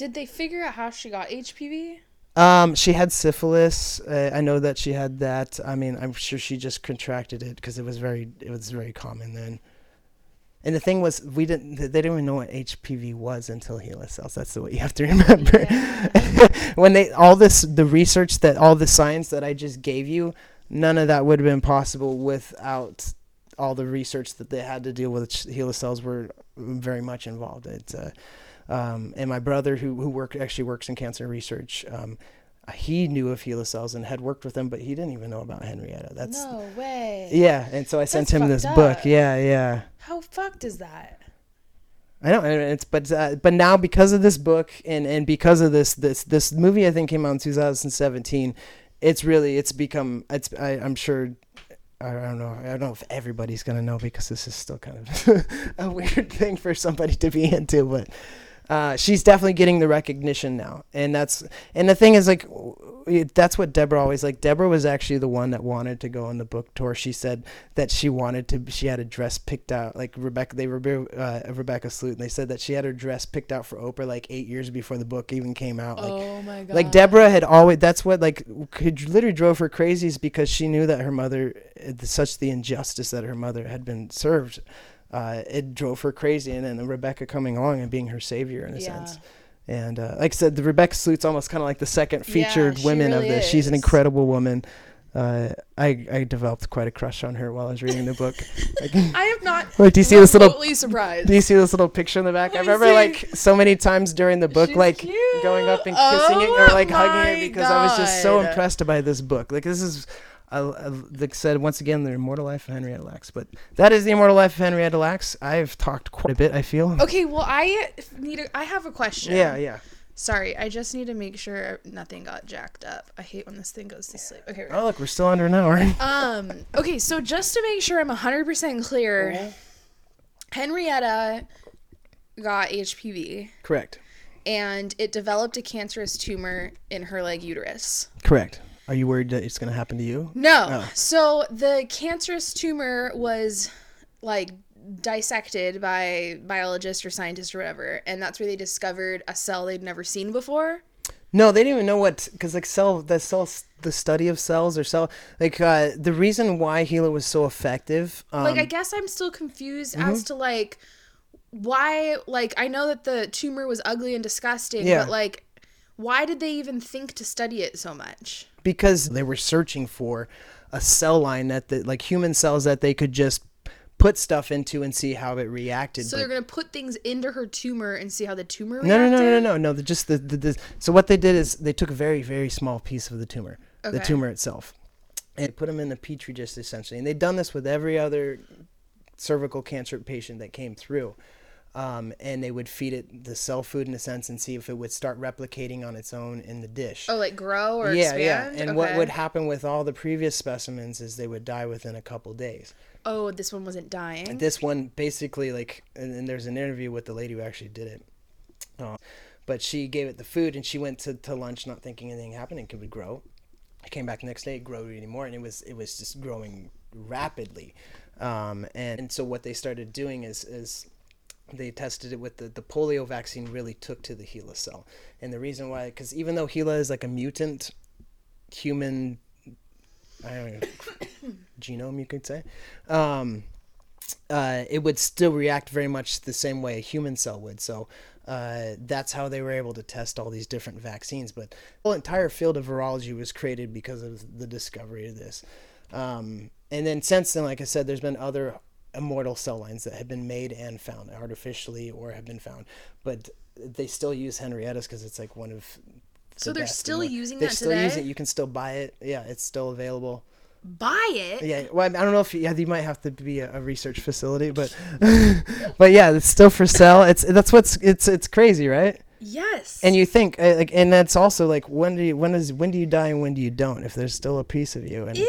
A: Did they figure out how she got HPV?
B: um, she had syphilis. Uh, I know that she had that. I mean, I'm sure she just contracted it because it was very, it was very common then. And the thing was, we didn't. They didn't even know what HPV was until HeLa cells. That's the what you have to remember. when they all this, the research that all the science that I just gave you, none of that would have been possible without all the research that they had to deal with. HeLa cells were very much involved. It's uh, um, and my brother who who work actually works in cancer research. Um, he knew of HeLa cells and had worked with them, but he didn't even know about Henrietta. That's
A: no way.
B: yeah. And so I sent him this
A: fucked
B: book. Yeah, yeah.
A: How fucked is that?
B: I know, and it's but uh, but now because of this book and and because of this this this movie, I think came out in 2017. It's really it's become it's I, I'm sure. I don't know. I don't know if everybody's gonna know because this is still kind of a weird thing for somebody to be into, but uh, she's definitely getting the recognition now, and that's and the thing is like that's what Deborah always like. Deborah was actually the one that wanted to go on the book tour. She said that she wanted to. She had a dress picked out like Rebecca. They were uh, Rebecca Skloot, and they said that she had her dress picked out for Oprah like eight years before the book even came out. Like
A: oh my god.
B: like Deborah had always that's what like could literally drove her crazy is because she knew that her mother such the injustice that her mother had been served uh, it drove her crazy and then Rebecca coming along and being her savior in a
A: Yeah.
B: sense and uh, like I said the Rebecca Skloot's almost kind of like the second
A: Yeah,
B: featured
A: she
B: women of
A: really
B: this she's an incredible woman uh, I, I developed quite a crush on her while I was reading the book. Like,
A: I am not.
B: Wait, do you see this little
A: surprised.
B: do you see this little picture in the back? I
A: Let
B: remember
A: see.
B: like so many times during the book,
A: She's
B: like
A: cute.
B: going up and kissing it
A: Oh
B: or like hugging it because I was just so impressed by this book. Like this is, uh, uh, like I said once again, the immortal life of Henrietta Lacks. But that is the immortal life of Henrietta Lacks. I've talked quite a bit. I feel.
A: Okay, well, I need. A, I have a question.
B: Yeah, yeah.
A: Sorry, I just need to make sure nothing got jacked up. I hate when this thing goes to sleep. Okay.
B: Oh look, we're still under an hour.
A: Um. Okay, so just to make sure I'm 100% clear, Henrietta got HPV
B: Correct.
A: and it developed a cancerous tumor in her like uterus.
B: Correct. Are you worried that it's gonna happen to you?
A: No.
B: Oh.
A: So the cancerous tumor was like dissected by biologists or scientists or whatever, and that's where they discovered a cell they'd never seen before.
B: No, they didn't even know what because like cell the cell the study of cells or cell like uh, the reason why HeLa was so effective. Um,
A: like I guess I'm still confused as to like why like I know that the tumor was ugly and disgusting,
B: Yeah.
A: but like why did they even think to study it so much?
B: Because they were searching for a cell line that the, like human cells that they could just put stuff into and see how it reacted.
A: So
B: but-
A: they're gonna put things into her tumor and see how the tumor
B: no, no,
A: reacted.
B: no, no, no, no. The, just the, the, the so what they did is they took a very very small piece of the tumor, the tumor itself, and put them in a petri dish essentially. And they'd done this with every other cervical cancer patient that came through. Um, and they would feed it the cell food in a sense and see if it would start replicating on its own in the dish.
A: Oh, like grow or
B: yeah,
A: expand.
B: yeah. And what would happen with all the previous specimens is they would die within a couple days.
A: Oh, this one wasn't dying.
B: This one basically like, and, and there's an interview with the lady who actually did it. Uh, but she gave it the food and she went to, to lunch not thinking anything happened and it would grow. I came back the next day, it grew anymore, and it was it was just growing rapidly. Um, and, and so what they started doing is is they tested it with the, the polio vaccine really took to the HeLa cell. And the reason why, because even though HeLa is like a mutant human, I don't know, genome, you could say, um, uh, it would still react very much the same way a human cell would. So uh, that's how they were able to test all these different vaccines. But the whole entire field of virology was created because of the discovery of this. Um, and then since then, like I said, there's been other immortal cell lines that have been made and found artificially or have been found, but they still use Henrietta's because it's like one of.
A: So
B: the
A: they're
B: best
A: still
B: one-
A: using
B: they
A: that
B: still use it. You can still buy it. Yeah, it's still available.
A: Buy it.
B: Yeah, well, I don't know if you, yeah, you might have to be a, a research facility, but but yeah, it's still for sale. It's that's what's it's it's crazy, right?
A: Yes.
B: And you think uh, like, and that's also like when do you when is when do you die and when do you don't? If there's still a piece of you, and
A: Ew.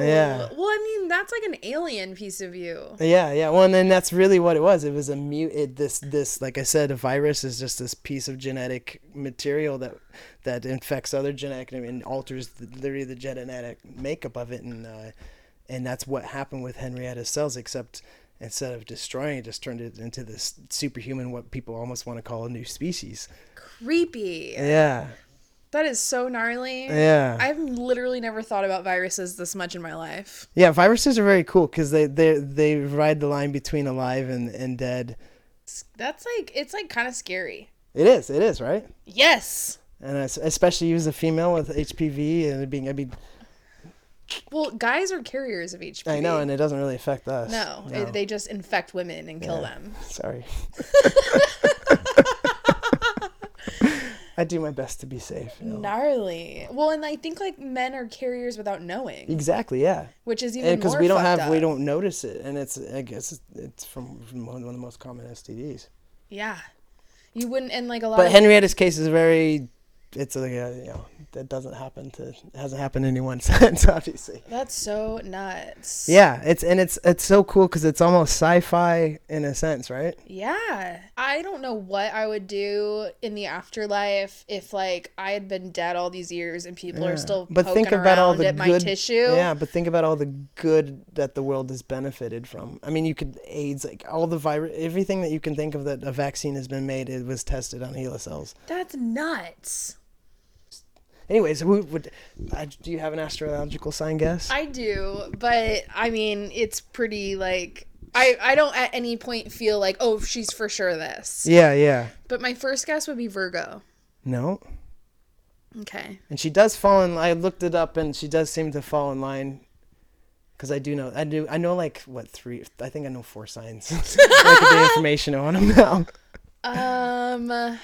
B: Yeah.
A: Well, I mean, that's like an alien piece of you.
B: yeah, yeah. Well, and then that's really what it was. It was a mute. It, this this like I said, a virus is just this piece of genetic material that that infects other genetic and alters the, literally the genetic makeup of it, and uh, and that's what happened with Henrietta's cells. Except instead of destroying it, just turned it into this superhuman, what people almost want to call a new species.
A: Creepy.
B: Yeah,
A: That is so gnarly.
B: yeah.
A: I've literally never thought about viruses this much in my life.
B: Yeah, viruses are very cool because they, they they ride the line between alive and, and dead.
A: That's like it's like kind of scary.
B: It is, it is, right?
A: Yes.
B: And especially you as a female with HPV and being, I mean,
A: Well, guys are carriers of HPV.
B: I know, and it doesn't really affect us.
A: no, it- they just infect women and kill them.
B: Sorry. I do my best to be safe. you know.
A: Gnarly. Well, and I think like men are carriers without knowing,
B: Exactly. Yeah.
A: which is even
B: eh,
A: Because
B: we don't have, we don't notice it, and it's I guess it's, from, from one of the most common STDs.
A: Yeah, you wouldn't, and like a lot.
B: But Henrietta's case is very. It's like a, you know that doesn't happen to hasn't happened to anyone since obviously.
A: that's so nuts.
B: Yeah, it's and it's it's so cool because it's almost sci-fi in a sense, right?
A: Yeah. I don't know what I would do in the afterlife if like I had been dead all these years and people
B: Yeah.
A: are still
B: But think about all the good-
A: tissue.
B: Yeah, but think about all the good that the world has benefited from. I mean, you could AIDS like all the virus, everything that you can think of that a vaccine has been made. It was tested on HeLa cells.
A: That's nuts.
B: Anyways, would uh, do you have an astrological sign guess?
A: I do, but I mean, it's pretty like I I don't at any point feel like, "Oh, she's for sure this."
B: yeah, yeah.
A: But my first guess would be Virgo.
B: No,
A: Okay.
B: and she does fall in. I looked it up, and she does seem to fall in line. Because I do know, I do, I know like what three? I think I know four signs. At the information on them now.
A: Um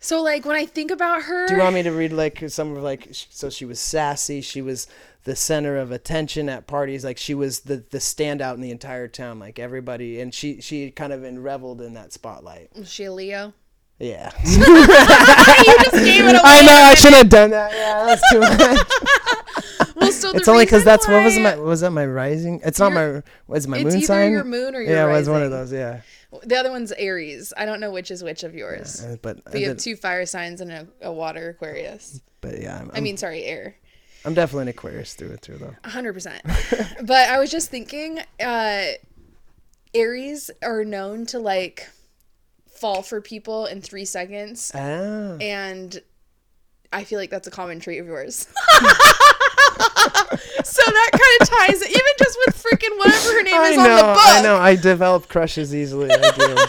A: So like when I think about her
B: Do you want me to read like some of like so she was sassy, she was the center of attention at parties, like she was the the standout in the entire town, like everybody, and she she kind of reveled in that spotlight.
A: Was she a Leo?
B: Yeah,
A: you just gave it away.
B: I know I should have done that. Yeah, that's too much.
A: Well, so
B: it's only because that's what was my was that my rising? It's not
A: Your-
B: my was my moon sign.
A: your moon or your
B: yeah, it was one of those. Yeah,
A: The other one's Aries. I don't know which is which of yours.
B: Uh, but
A: But you have two fire signs and a, a water Aquarius.
B: but yeah, I'm,
A: I mean, sorry, air.
B: I'm definitely an Aquarius through and through though.
A: Hundred percent. But I was just thinking, uh, Aries are known to like fall for people in three seconds,
B: Ah,
A: and I feel like that's a common trait of yours. so that kind of ties it, even just with freaking whatever her name
B: I
A: is
B: know,
A: on the book.
B: I know. I develop crushes easily. I do.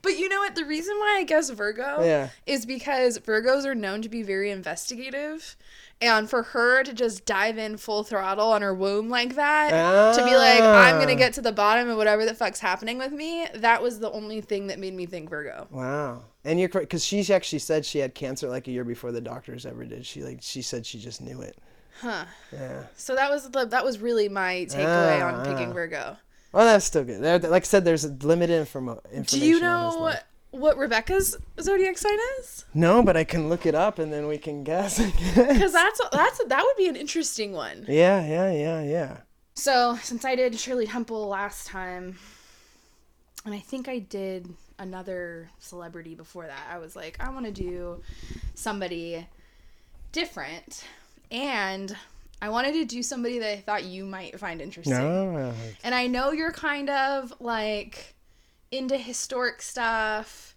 A: But you know what? The reason why I guess Virgo
B: Yeah.
A: is because Virgos are known to be very investigative. And for her to just dive in full throttle on her womb like that, to be like, I'm going to
B: Ah.
A: get to the bottom of whatever the fuck's happening with me, that was the only thing that made me think Virgo.
B: Wow. And you're correct because she actually said she had cancer like a year before the doctors ever did. She like she said she just knew it.
A: Huh.
B: Yeah.
A: So that was the that was really my takeaway
B: Ah,
A: on picking
B: ah.
A: Virgo.
B: Well, that's still good. There, like I said, there's limited information.
A: Do you know what Rebecca's zodiac sign is?
B: No, but I can look it up and then we can guess. Guess.
A: Because that's that's that would be an interesting one.
B: yeah, yeah, yeah, yeah.
A: So, since I did Shirley Temple last time, and I think I did another celebrity before that, I was like, I want to do somebody different. And I wanted to do somebody that I thought you might find interesting.
B: No.
A: And I know you're kind of like into historic stuff.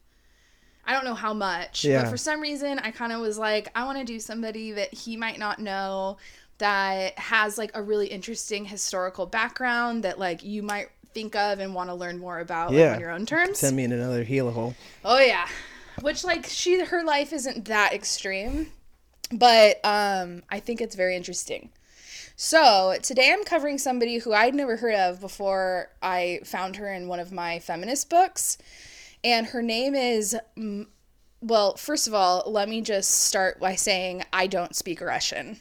A: I don't know how much,
B: Yeah.
A: but for some reason, I kind of was like, I want to do somebody that he might not know that has like a really interesting historical background that like you might think of and want to learn more about like,
B: Yeah.
A: on your own terms.
B: Send me in another heel hole.
A: Oh yeah. Which like she her life isn't that extreme, but um I think it's very interesting. So, today I'm covering somebody who I'd never heard of before I found her in one of my feminist books. And her name is well, first of all, let me just start by saying I don't speak Russian.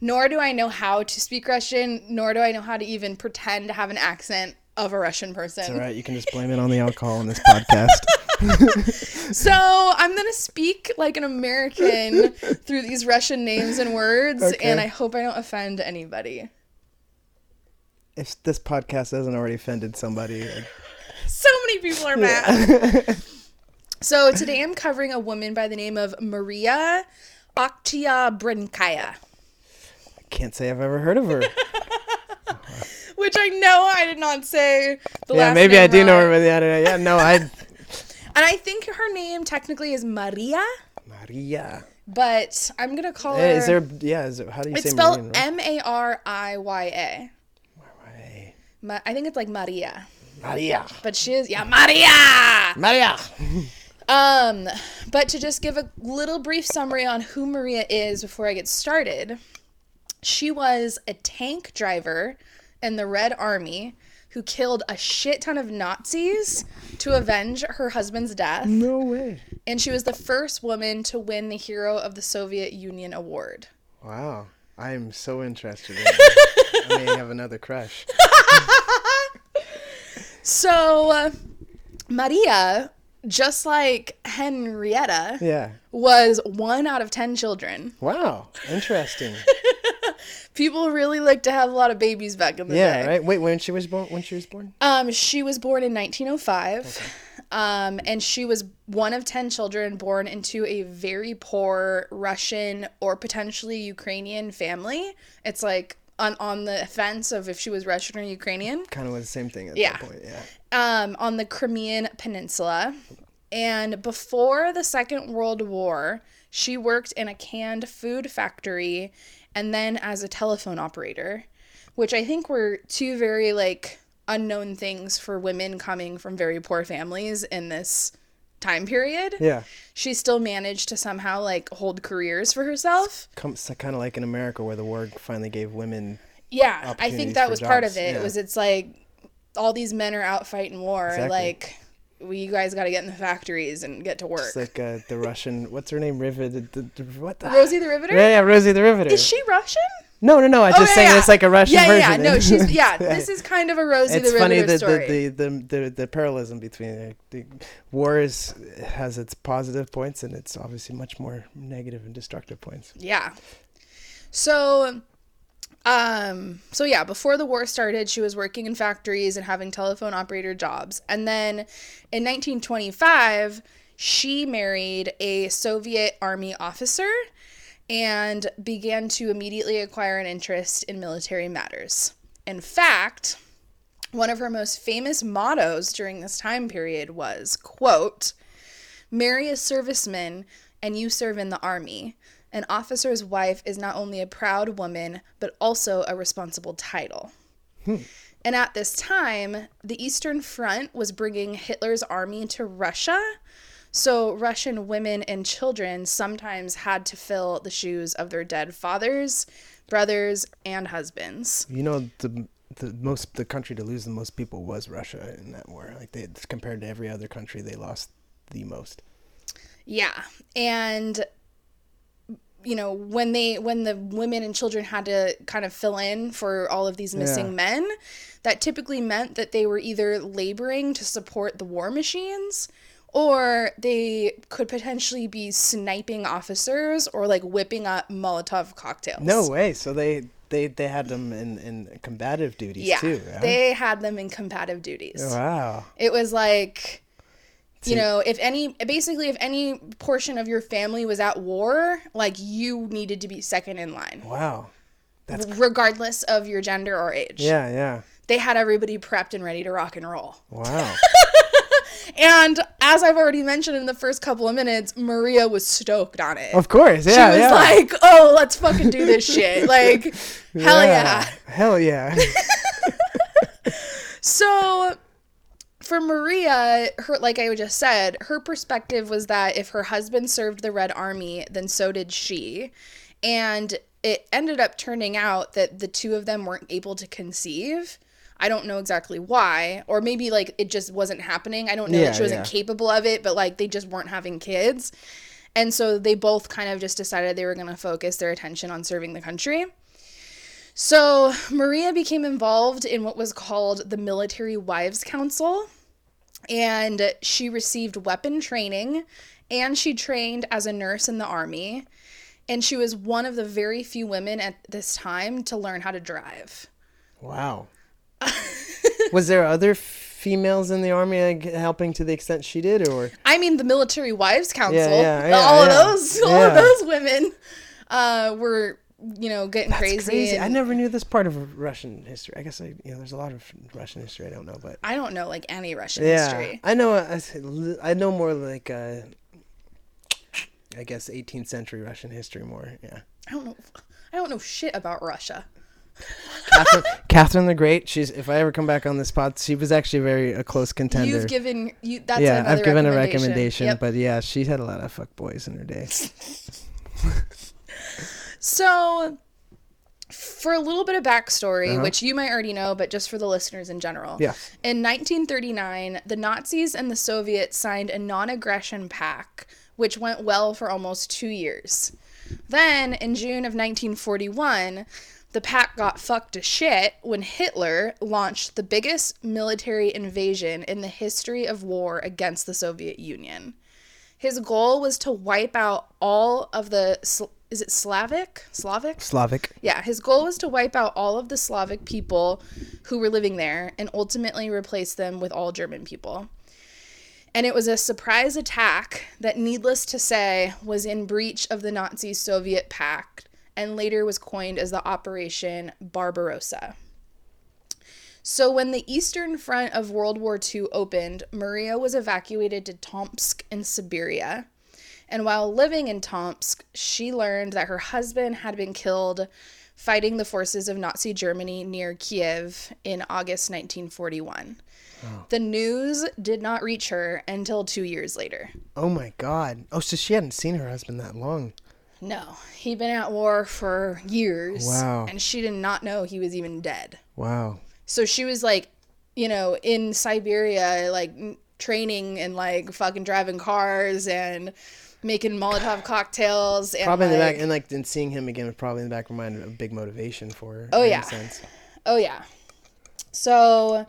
A: Nor do I know how to speak Russian, nor do I know how to even pretend to have an accent of a Russian person.
B: All right, you can just blame it on the alcohol in this podcast.
A: So I'm gonna speak like an American through these Russian names and words,
B: Okay.
A: and I hope I don't offend anybody.
B: if this podcast hasn't already offended somebody,
A: So many people are mad. so today I'm covering a woman by the name of Maria Oktyabrskaya,
B: I can't say I've ever heard of her.
A: which I know I did not say the
B: yeah, maybe I do know her, but yeah, yeah, no, I.
A: And I think her name technically is Maria,
B: Maria.
A: but I'm gonna call her.
B: Eh, Is there? Yeah, is it? How do you
A: it's
B: say
A: spelled
B: Maria?
A: M A R I Y A. I think it's like Maria,
B: Maria.
A: but she is yeah Maria.
B: Maria.
A: Um, but to just give a little brief summary on who Maria is before I get started, she was a tank driver in the Red Army who killed a shit ton of Nazis to avenge her husband's death.
B: No way.
A: And she was the first woman to win the Hero of the Soviet Union award.
B: Wow. I'm so interested in that. I may have another crush.
A: So, uh, Maria, just like Henrietta,
B: Yeah.
A: was one out of 10 children.
B: Wow. Interesting.
A: People really like to have a lot of babies back in the day.
B: yeah,
A: day.
B: right? Wait, when she was born when she was born?
A: Um, she was born in 1905. Um, and she was one of 10 children born into a very poor Russian or potentially Ukrainian family. It's like on, on the fence of if she was Russian or Ukrainian.
B: Kind of was the same thing at
A: Yeah.
B: that point, yeah.
A: um, on the Crimean Peninsula. And before the Second World War, she worked in a canned food factory and then as a telephone operator, which I think were two very like unknown things for women coming from very poor families in this time period.
B: Yeah.
A: She still managed to somehow like hold careers for herself.
B: Come, kind of like in America where the war finally gave women
A: Yeah, I think that was part of it.
B: yeah.
A: It was it's like all these men are out fighting war.
B: Exactly.
A: Like, well, you guys got to get in the factories and get to work.
B: It's like uh, the Russian. What's her name? Rivet. The, the, what the?
A: Rosie the Riveter.
B: Yeah, yeah, Rosie the Riveter.
A: Is she Russian?
B: No, no, no. I just
A: Oh, yeah,
B: saying
A: yeah.
B: it's like a Russian
A: yeah, yeah,
B: version.
A: yeah. No, she's yeah. This is kind of a Rosie
B: it's
A: the
B: funny
A: Riveter story.
B: the, the, the, the, the parallelism between the, the war is, has its positive points and it's obviously much more negative and destructive points.
A: Yeah. So um so yeah, before the war started, she was working in factories and having telephone operator jobs. And then in 1925, she married a Soviet army officer and began to immediately acquire an interest in military matters. In fact, one of her most famous mottos during this time period was, quote, marry a serviceman and you serve in the army. An officer's wife is not only a proud woman, but also a responsible title. Hmm. And at this time, the Eastern Front was bringing Hitler's army to Russia. So Russian women and children sometimes had to fill the shoes of their dead fathers, brothers, and husbands.
B: You know, the the most the country to lose the most people was Russia in that war. Like they compared to every other country, they lost the most.
A: Yeah. And you know, when they when the women and children had to kind of fill in for all of these missing
B: Yeah.
A: men, that typically meant that they were either laboring to support the war machines or they could potentially be sniping officers or like whipping up Molotov cocktails.
B: No way. So they they they had them in in combative duties
A: Yeah.
B: too. yeah?
A: They had them in combative duties.
B: wow.
A: It was like you know, if any basically if any portion of your family was at war, like you needed to be second in line.
B: Wow. That's
A: regardless of your gender or age.
B: yeah, yeah.
A: They had everybody prepped and ready to rock and roll.
B: Wow.
A: And as I've already mentioned in the first couple of minutes, Maria was stoked on it.
B: of course. Yeah,
A: she was
B: yeah.
A: like, "Oh, let's fucking do this shit!" Like, hell yeah.
B: Hell yeah.
A: So for Maria, her like I just said, her perspective was that if her husband served the Red Army, then so did she. And it ended up turning out that the two of them weren't able to conceive. I don't know exactly why, or maybe like it just wasn't happening. I don't know
B: Yeah,
A: that she wasn't
B: yeah.
A: capable of it, but like they just weren't having kids. And so they both kind of just decided they were going to focus their attention on serving the country. So Maria became involved in what was called the Military Wives Council, and she received weapon training and she trained as a nurse in the army. And she was one of the very few women at this time to learn how to drive.
B: wow. Was there other females in the army helping to the extent she did, or
A: I mean, the Military Wives Council,
B: yeah, yeah,
A: all
B: yeah.
A: of those, all of those women uh, were, you know, getting
B: That's
A: crazy.
B: crazy? I never knew this part of Russian history. I guess I, you know, there's a lot of Russian history I don't know, but
A: I don't know like any Russian
B: yeah,
A: history.
B: I know. I know more like, uh, I guess 18th century Russian history more. Yeah,
A: I don't know. I don't know shit about Russia.
B: Catherine, Catherine the Great. She's if I ever come back on this pod, she was actually very a close contender.
A: You've given you. That's
B: yeah, I've given a
A: recommendation.
B: recommendation,
A: Yep.
B: but yeah, she had a lot of fuck boys in her day.
A: So, For a little bit of backstory,
B: Uh-huh.
A: which you might already know, but just for the listeners in general.
B: Yeah.
A: In 1939, the Nazis and the Soviets signed a non aggression pact, which went well for almost two years. Then, in June of 1941, the pact got fucked to shit when Hitler launched the biggest military invasion in the history of war against the Soviet Union. His goal was to wipe out all of the. Is it Slavic? Slavic?
B: Slavic.
A: Yeah, his goal was to wipe out all of the Slavic people who were living there and ultimately replace them with all German people. And it was a surprise attack that, needless to say, was in breach of the Nazi Soviet pact and later was coined as the Operation Barbarossa. So, when the eastern front of World War II opened, Maria was evacuated to Tomsk in Siberia. And while living in Tomsk, she learned that her husband had been killed fighting the forces of Nazi Germany near Kiev in August 1941. The news did not reach her until two years later.
B: Oh my god. Oh, so she hadn't seen her husband that long.
A: No, he'd been at war for years.
B: Wow.
A: And she did not know he was even dead.
B: Wow.
A: So she was like, you know, in Siberia, like training and like fucking driving cars and making Molotov cocktails and
B: Probably in the
A: like,
B: back, and like then seeing him again was probably in the back of my mind a big motivation for her.
A: Oh, yeah.
B: sense.
A: Oh yeah. So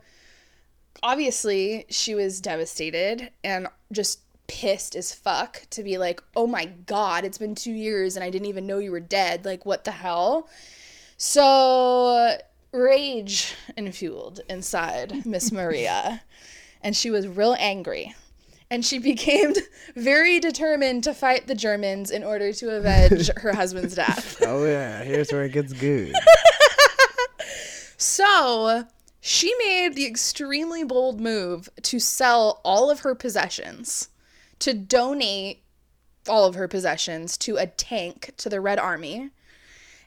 A: obviously she was devastated and just pissed as fuck to be like, "Oh my god, it's been 2 years and I didn't even know you were dead. Like what the hell?" So rage infueled inside Miss Maria and she was real angry. And she became very determined to fight the Germans in order to avenge her husband's death.
B: Oh yeah, here's where it gets good.
A: So she made the extremely bold move to sell all of her possessions, to donate all of her possessions to a tank to the Red Army.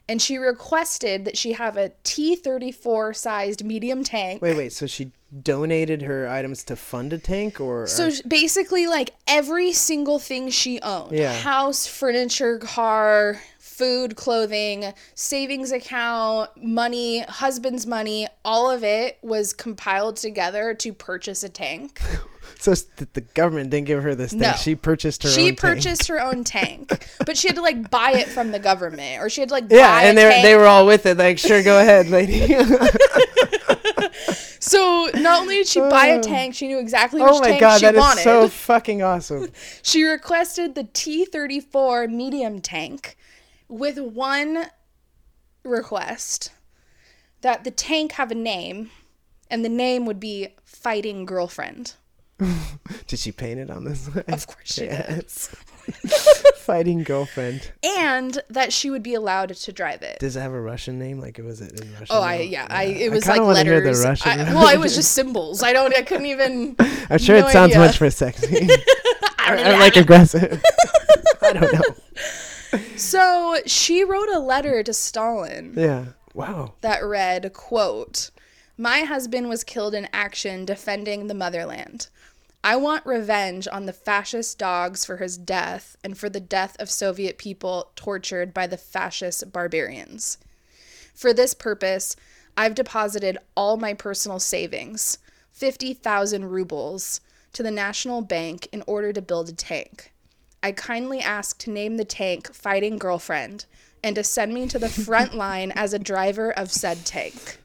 A: And she requested that she have a T 34 sized medium tank.
B: wait, wait. So she donated her items to fund a tank, or
A: So basically, like every single thing she owned
B: Yeah.
A: house, furniture, car, food, clothing, savings account, money, husband's money all of it was compiled together to purchase a tank.
B: so the government didn't give her this thing.
A: No.
B: She purchased her.
A: she
B: own tank.
A: purchased her own tank, but she had to like buy it from the government or she had to like
B: Yeah, and they
A: tank.
B: they were all with it. Like, sure, go ahead, lady.
A: So not only did she buy a tank, she knew exactly oh which
B: oh my
A: tank
B: god,
A: she
B: that is
A: wanted.
B: so fucking awesome.
A: She requested the T 34 medium tank with one request that the tank have a name, and the name would be Fighting Girlfriend.
B: Did she paint it on this?
A: Of course she did.
B: Fighting girlfriend.
A: And that she would be allowed to drive it.
B: Does it have a Russian name? Like, it was it in Russian?
A: Oh, I
B: though?
A: yeah, I it was
B: kinda
A: like
B: hear
A: letters.
B: Russian
A: I, well, it was just symbols. I don't. I couldn't even.
B: I'm sure
A: no
B: it sounds
A: idea.
B: much for sexy. or, or, like aggressive. I don't know.
A: So she wrote a letter to Stalin.
B: Yeah. Wow.
A: that read, quote, My husband was killed in action defending the motherland. I want revenge on the fascist dogs for his death and for the death of Soviet people tortured by the fascist barbarians. For this purpose, I've deposited all my personal savings, 50,000 rubles, to the National Bank in order to build a tank. I kindly ask to name the tank Fighting Girlfriend and to send me to the front line as a driver of said tank.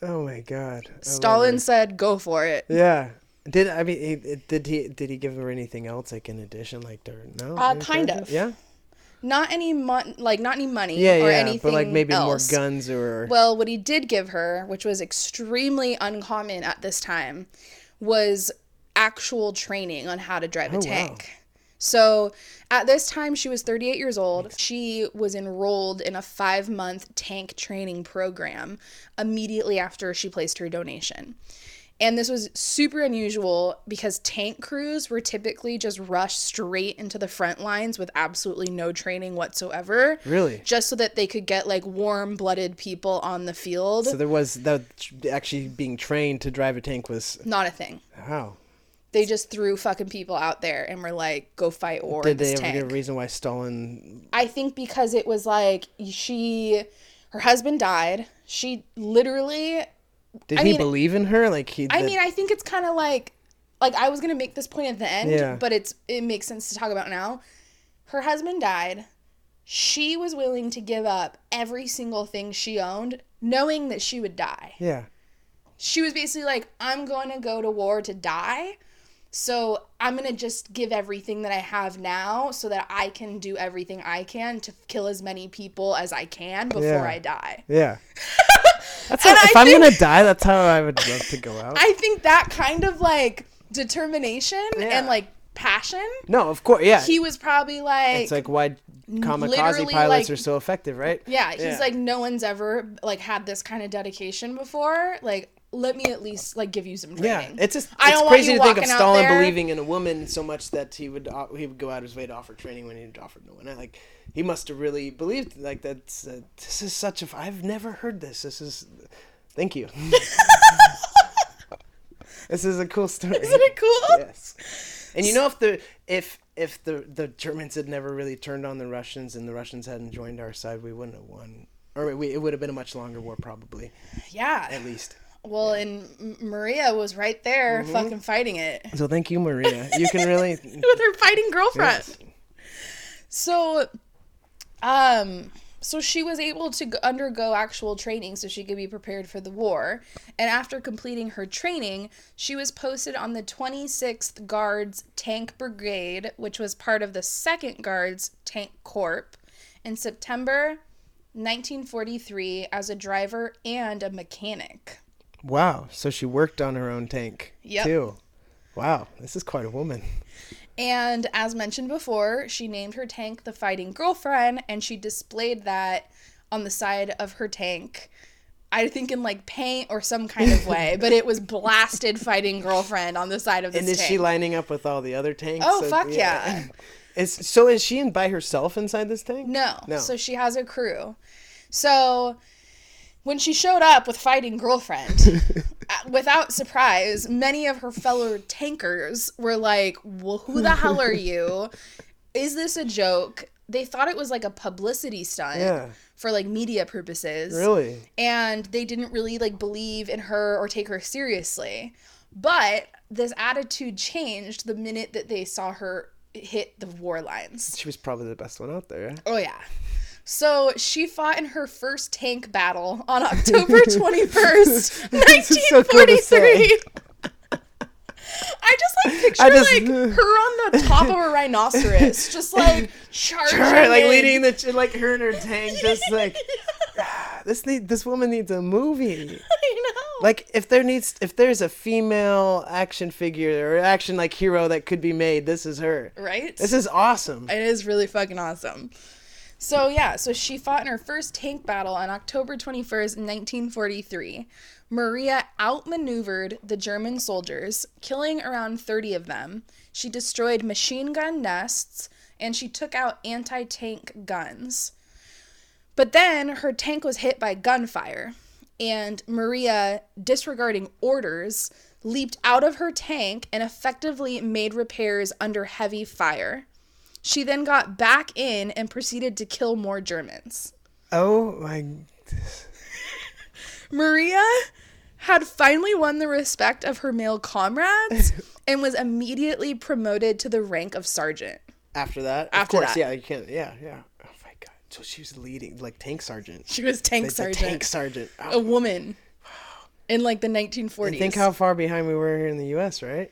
B: Oh my god. I
A: Stalin said, "Go for it."
B: Yeah. Did I mean he, did he did he give her anything else like in addition like to no?
A: Uh, kind
B: charges?
A: of.
B: Yeah.
A: Not any mon- like not any money
B: Yeah,
A: or
B: yeah.
A: anything
B: But like maybe
A: else.
B: more guns or
A: Well, what he did give her, which was extremely uncommon at this time, was actual training on how to drive a
B: Oh, wow.
A: tank. So at this time, she was 38 years old. She was enrolled in a five month tank training program immediately after she placed her donation. And this was super unusual because tank crews were typically just rushed straight into the front lines with absolutely no training whatsoever
B: really.
A: just so that they could get like warm blooded people on the field.
B: So there was that actually being trained to drive a tank was
A: Not a thing.
B: how
A: They just threw fucking people out there and were like, go fight or
B: did they ever
A: tank.
B: give a reason why Stalin?
A: I think because it was like she Her husband died. She literally
B: Did
A: I
B: he
A: mean-
B: believe in her? Like he?
A: I
B: the-
A: mean, I think it's kind of like like I was going to make this point at the end,
B: Yeah.
A: but it's it makes sense to talk about now. Her husband died. She was willing to give up every single thing she owned knowing that she would die.
B: yeah.
A: She was basically like I'm going to go to war to die. So I'm going to just give everything that I have now so that I can do everything I can to kill as many people as I can before
B: Yeah.
A: I die.
B: Yeah. That's how, if I'm
A: think-
B: gonna die, that's how I would love to go out.
A: I think that kind of like determination
B: Yeah.
A: and like passion
B: no, of course, yeah.
A: he was probably like,
B: it's like why kamikaze
A: literally,
B: pilots
A: like-
B: are so effective, right?
A: yeah he's
B: yeah.
A: like no one's ever like had this kind of dedication before like let me at least like give you some training.
B: Yeah, it's just
A: I
B: it's
A: don't want
B: crazy to think of Stalin believing in a woman so much that he would uh, he would go out of his way to offer training when he offered no one. Like he must have really believed like that's uh, this is such a I've never heard this. This is thank you. this is a cool story.
A: isn't it cool
B: yes. And you know if the if if the the Germans had never really turned on the Russians and the Russians hadn't joined our side, we wouldn't have won. Or we, it would have been a much longer war, probably.
A: yeah
B: At least.
A: Well and maria was right there
B: Mm-hmm.
A: fucking fighting it
B: So thank you, Maria. You can really.
A: with her fighting girlfriend
B: Yes.
A: So, um, so she was able to undergo actual training so she could be prepared for the war. And after completing her training, she was posted on the 26th Guards Tank Brigade, which was part of the 2nd Guards Tank Corps, in September 1943 as a driver and a mechanic.
B: Wow. So she worked on her own tank
A: Yep.
B: too. Wow, this is quite a woman.
A: And as mentioned before, she named her tank the Fighting Girlfriend, and she displayed that on the side of her tank. I think in like paint or some kind of way, but it was blasted Fighting Girlfriend on the side of this tank.
B: And is
A: tank.
B: she lining up with all the other tanks?
A: Oh,
B: So-
A: fuck yeah.
B: Is so is she in by herself inside this tank?
A: no.
B: No.
A: So she has a crew. So when she showed up with Fighting Girlfriend, uh, without surprise, many of her fellow tankers were like, well, who the hell are you? Is this a joke? They thought it was like a publicity stunt
B: Yeah.
A: for like media purposes.
B: Really?
A: And they didn't really like believe in her or take her seriously. But this attitude changed the minute that they saw her hit the war lines.
B: She was probably the best one out there.
A: Oh yeah. So she fought in her first tank battle on October 21st,
B: This is so cool to
A: 1943. I just like picture
B: just-
A: like her on the top of a rhinoceros, just like charging,
B: like
A: in.
B: leading the ch- like her and her tank, just like this need this woman needs a movie.
A: I know.
B: Like if there needs if there's a female action figure or action like hero that could be made, this is her.
A: right?
B: This is awesome.
A: It is really fucking awesome. So yeah, so she fought in her first tank battle on October 21st, 1943. Maria outmaneuvered the German soldiers, killing around 30 of them. She destroyed machine gun nests and she took out anti-tank guns. But then her tank was hit by gunfire, and Maria, disregarding orders, leaped out of her tank and effectively made repairs under heavy fire. She then got back in and proceeded to kill more Germans.
B: Oh my
A: Maria had finally won the respect of her male comrades and was immediately promoted to the rank of sergeant.
B: after that.
A: After
B: of course,
A: that.
B: yeah, you can't yeah, yeah. Oh my god. So she was leading like tank sergeant.
A: She was tank
B: Like,
A: sergeant,
B: tank sergeant.
A: a
B: Oh,
A: woman in like the 1940s.
B: and think how far behind we were here in the US, right?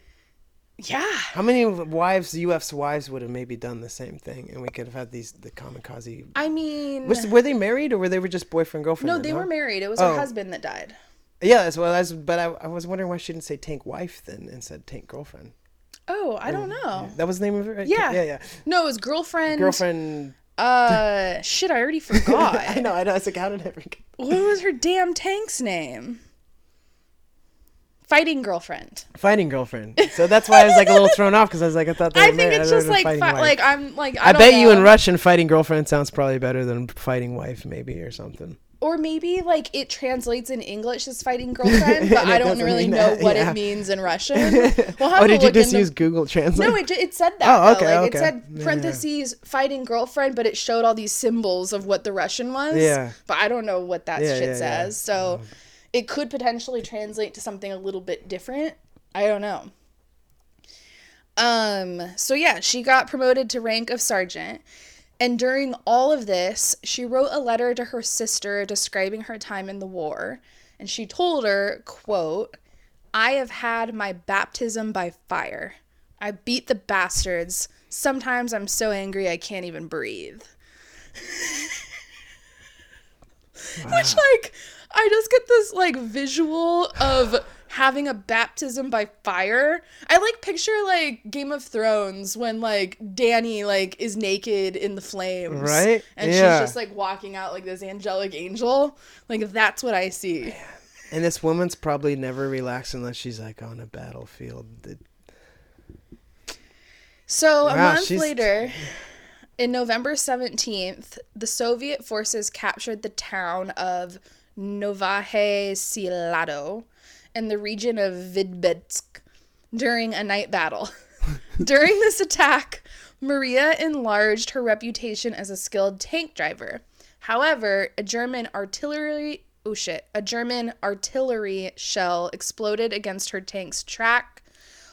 A: Yeah.
B: How many wives, UF's wives, would have maybe done the same thing, and we could have had these the kamikaze.
A: I mean,
B: Was, were they married, or were they were just boyfriend girlfriend?
A: no, they
B: no?
A: were married. It was
B: Oh.
A: her husband that died.
B: Yeah, as well as, but I, I was wondering why she didn't say tank wife then and said tank girlfriend.
A: Oh, I don't know.
B: That was the name of it, right?
A: Yeah.
B: yeah, yeah.
A: No, it was girlfriend.
B: Girlfriend.
A: Uh, shit, I already forgot.
B: I know, I know. I was like, how did I forget?
A: What was her damn tank's name? Fighting girlfriend.
B: Fighting girlfriend. So that's why I was like a little thrown off because I was like, I thought they
A: I think
B: married.
A: it's
B: I
A: just
B: it
A: like fi- like I'm like I,
B: I, bet you in. Russian, fighting girlfriend sounds probably better than fighting wife, maybe or something.
A: or maybe like it translates in English as fighting girlfriend, but I don't really know
B: that,
A: what
B: yeah.
A: it means in Russian. We'll have
B: oh, did you just use Google Translate?
A: No, it, it said that.
B: Oh, okay,
A: Like it
B: okay.
A: said
B: Yeah, yeah.
A: parentheses fighting girlfriend, but it showed all these symbols of what the Russian was.
B: Yeah.
A: But I don't know what that
B: Yeah,
A: shit says. So oh. It could potentially translate to something a little bit different. I don't know. Um, so yeah, she got promoted to rank of sergeant. And during all of this, she wrote a letter to her sister describing her time in the war. And she told her, quote, I have had my baptism by fire. I beat the bastards. Sometimes I'm so angry I can't even breathe. Which like I just get this like visual of having a baptism by fire. I like picture like Game of Thrones when like Dany like is naked in the flames.
B: Right?
A: And
B: Yeah.
A: she's just like walking out like this angelic angel. Like that's what I see.
B: And this woman's probably never relaxed unless she's like on a battlefield.
A: So a month
B: she's-
A: later, in November 17th, the Soviet forces captured the town of Novahe Silado in the region of Vitebsk during a night battle. during this attack, Maria enlarged her reputation as a skilled tank driver. However, a German artillery oh shit, a German artillery shell exploded against her tank's track,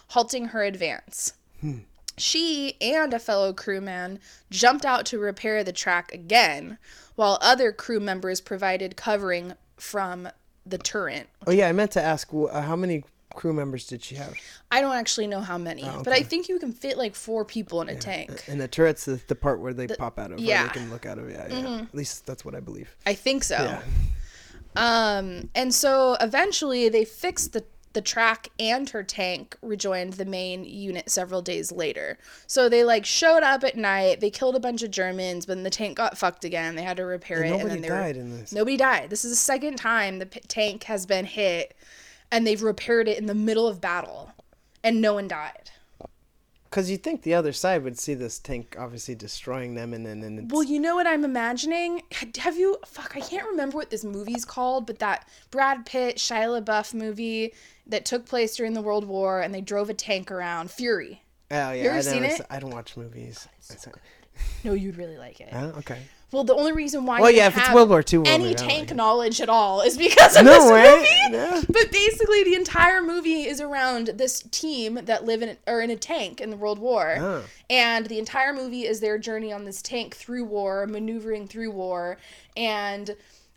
A: halting her advance. Hmm. She and a fellow crewman jumped out to repair the track again, while other crew members provided covering from the turret.
B: Oh yeah, I meant to ask uh, how many crew members did she have?
A: I don't actually know how many, but I think you can fit like four people in a tank.
B: And the turret's the, the part where they pop out of, where
A: yeah.
B: they can look out of. Yeah, yeah. At least that's what I believe.
A: I think so.
B: Yeah.
A: Um, and so eventually they fixed the the track and her tank rejoined the main unit several days later. So they like showed up at night, they killed a bunch of Germans, but then the tank got fucked again. They had to repair
B: And
A: it
B: nobody
A: and then they were-
B: died in this.
A: Nobody died. This is the second time the p- tank has been hit and they've repaired it in the middle of battle and no one died.
B: Because you think the other side would see this tank obviously destroying them, and then and it's,
A: Well, you know what I'm imagining? Have you fuck, I can't remember what this movie's called, but that Brad Pitt Shia LaBeouf movie that took place during the World War and they drove a tank around, Fury.
B: oh yeah,
A: you ever
B: I
A: seen
B: never
A: it?
B: I don't watch movies.
A: No, you'd really like it.
B: Huh? Okay.
A: Well, the only reason why
B: Well, yeah, if it's
A: have
B: World War II, we'll
A: any
B: maybe,
A: tank
B: like
A: knowledge at all is because of
B: No
A: this
B: way.
A: movie.
B: Yeah.
A: But basically, the entire movie is around this team that live in or in a tank in the World War,
B: Oh.
A: and the entire movie is their journey on this tank through war, maneuvering through war, and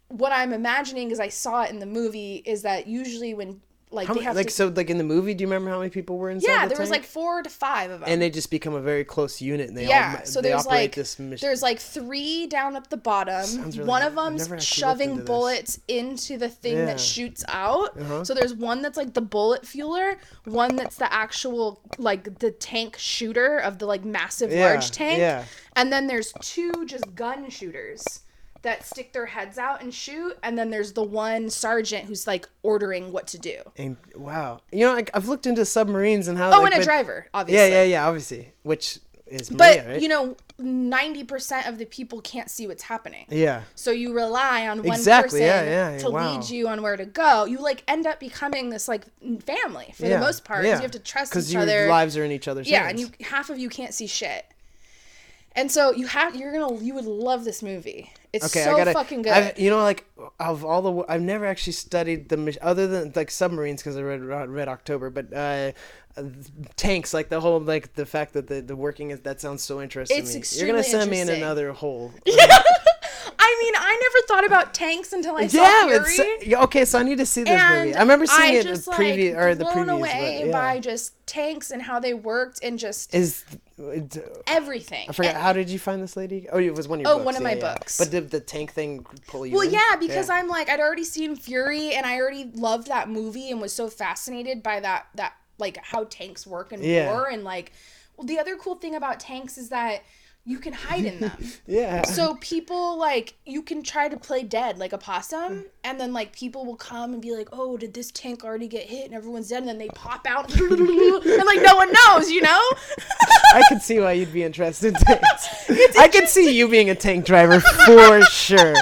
A: what I'm imagining as I saw it in the movie is that usually when like
B: How
A: they
B: many,
A: have
B: like
A: to,
B: so, like in the movie, do you remember how many people were inside?
A: yeah,
B: the
A: there was like four to five of them.
B: and they just become a very close unit. And they
A: yeah,
B: all
A: so
B: they
A: there's
B: operate
A: like
B: this mission.
A: there's like three down at the bottom.
B: Really
A: one of them's
B: never actually looked
A: shoving bullets into the thing
B: Yeah.
A: that shoots out.
B: Uh-huh.
A: So there's one that's like the bullet fueler, one that's the actual like the tank shooter of the like massive
B: Yeah,
A: large tank,
B: yeah.
A: and then there's two just gun shooters that stick their heads out and shoot, and then there's the one sergeant who's like ordering what to do.
B: And wow, you know, like, I've looked into submarines and how.
A: Oh,
B: like,
A: and a
B: but-
A: driver, obviously.
B: yeah, yeah. Yeah, obviously, which is
A: But
B: Maria, right?
A: you know, ninety percent of the people can't see what's happening.
B: yeah,
A: So you rely on one
B: Exactly,
A: person
B: yeah, yeah,
A: to
B: wow.
A: lead you on where to go. You like end up becoming this like family for
B: yeah,
A: the most part.
B: Yeah.
A: You have to trust
B: because
A: each
B: your
A: other.
B: lives are in each other's
A: yeah,
B: hands.
A: and you half of you can't see shit. And so you have you're gonna you would love this movie. It's
B: Okay,
A: so
B: I gotta.
A: fucking good.
B: I've, you know, like of all the, I've never actually studied the other than like submarines because I read Red October, but uh, tanks, like the whole like the fact that the, the working is that sounds so interesting.
A: It's
B: to me. You're gonna send me in another hole.
A: I mean, I never thought about tanks until I saw
B: yeah,
A: Fury.
B: it's, yeah, okay. So I need to see this
A: and
B: movie. I remember seeing
A: I
B: it
A: just,
B: preview
A: like,
B: or the
A: blown away
B: but, yeah.
A: by just tanks and how they worked and just
B: Is it-
A: everything.
B: I forgot.
A: And-
B: how did you find this lady? Oh, it was one of your
A: Oh,
B: books.
A: one of
B: yeah,
A: my
B: yeah.
A: books.
B: But did the tank thing pull you?
A: Well,
B: in?
A: yeah, because I'm like I'd already seen Fury and I already loved that movie and was so fascinated by that that like how tanks work in
B: Yeah.
A: war and like well the other cool thing about tanks is that you can hide in them.
B: yeah.
A: so people like you can try to play dead like a possum and then like people will come and be like, "Oh, did this tank already get hit?" and everyone's dead and then they pop out and like no one knows, you know?
B: I can see why you'd be interested in tanks. I can see you being a tank driver for sure.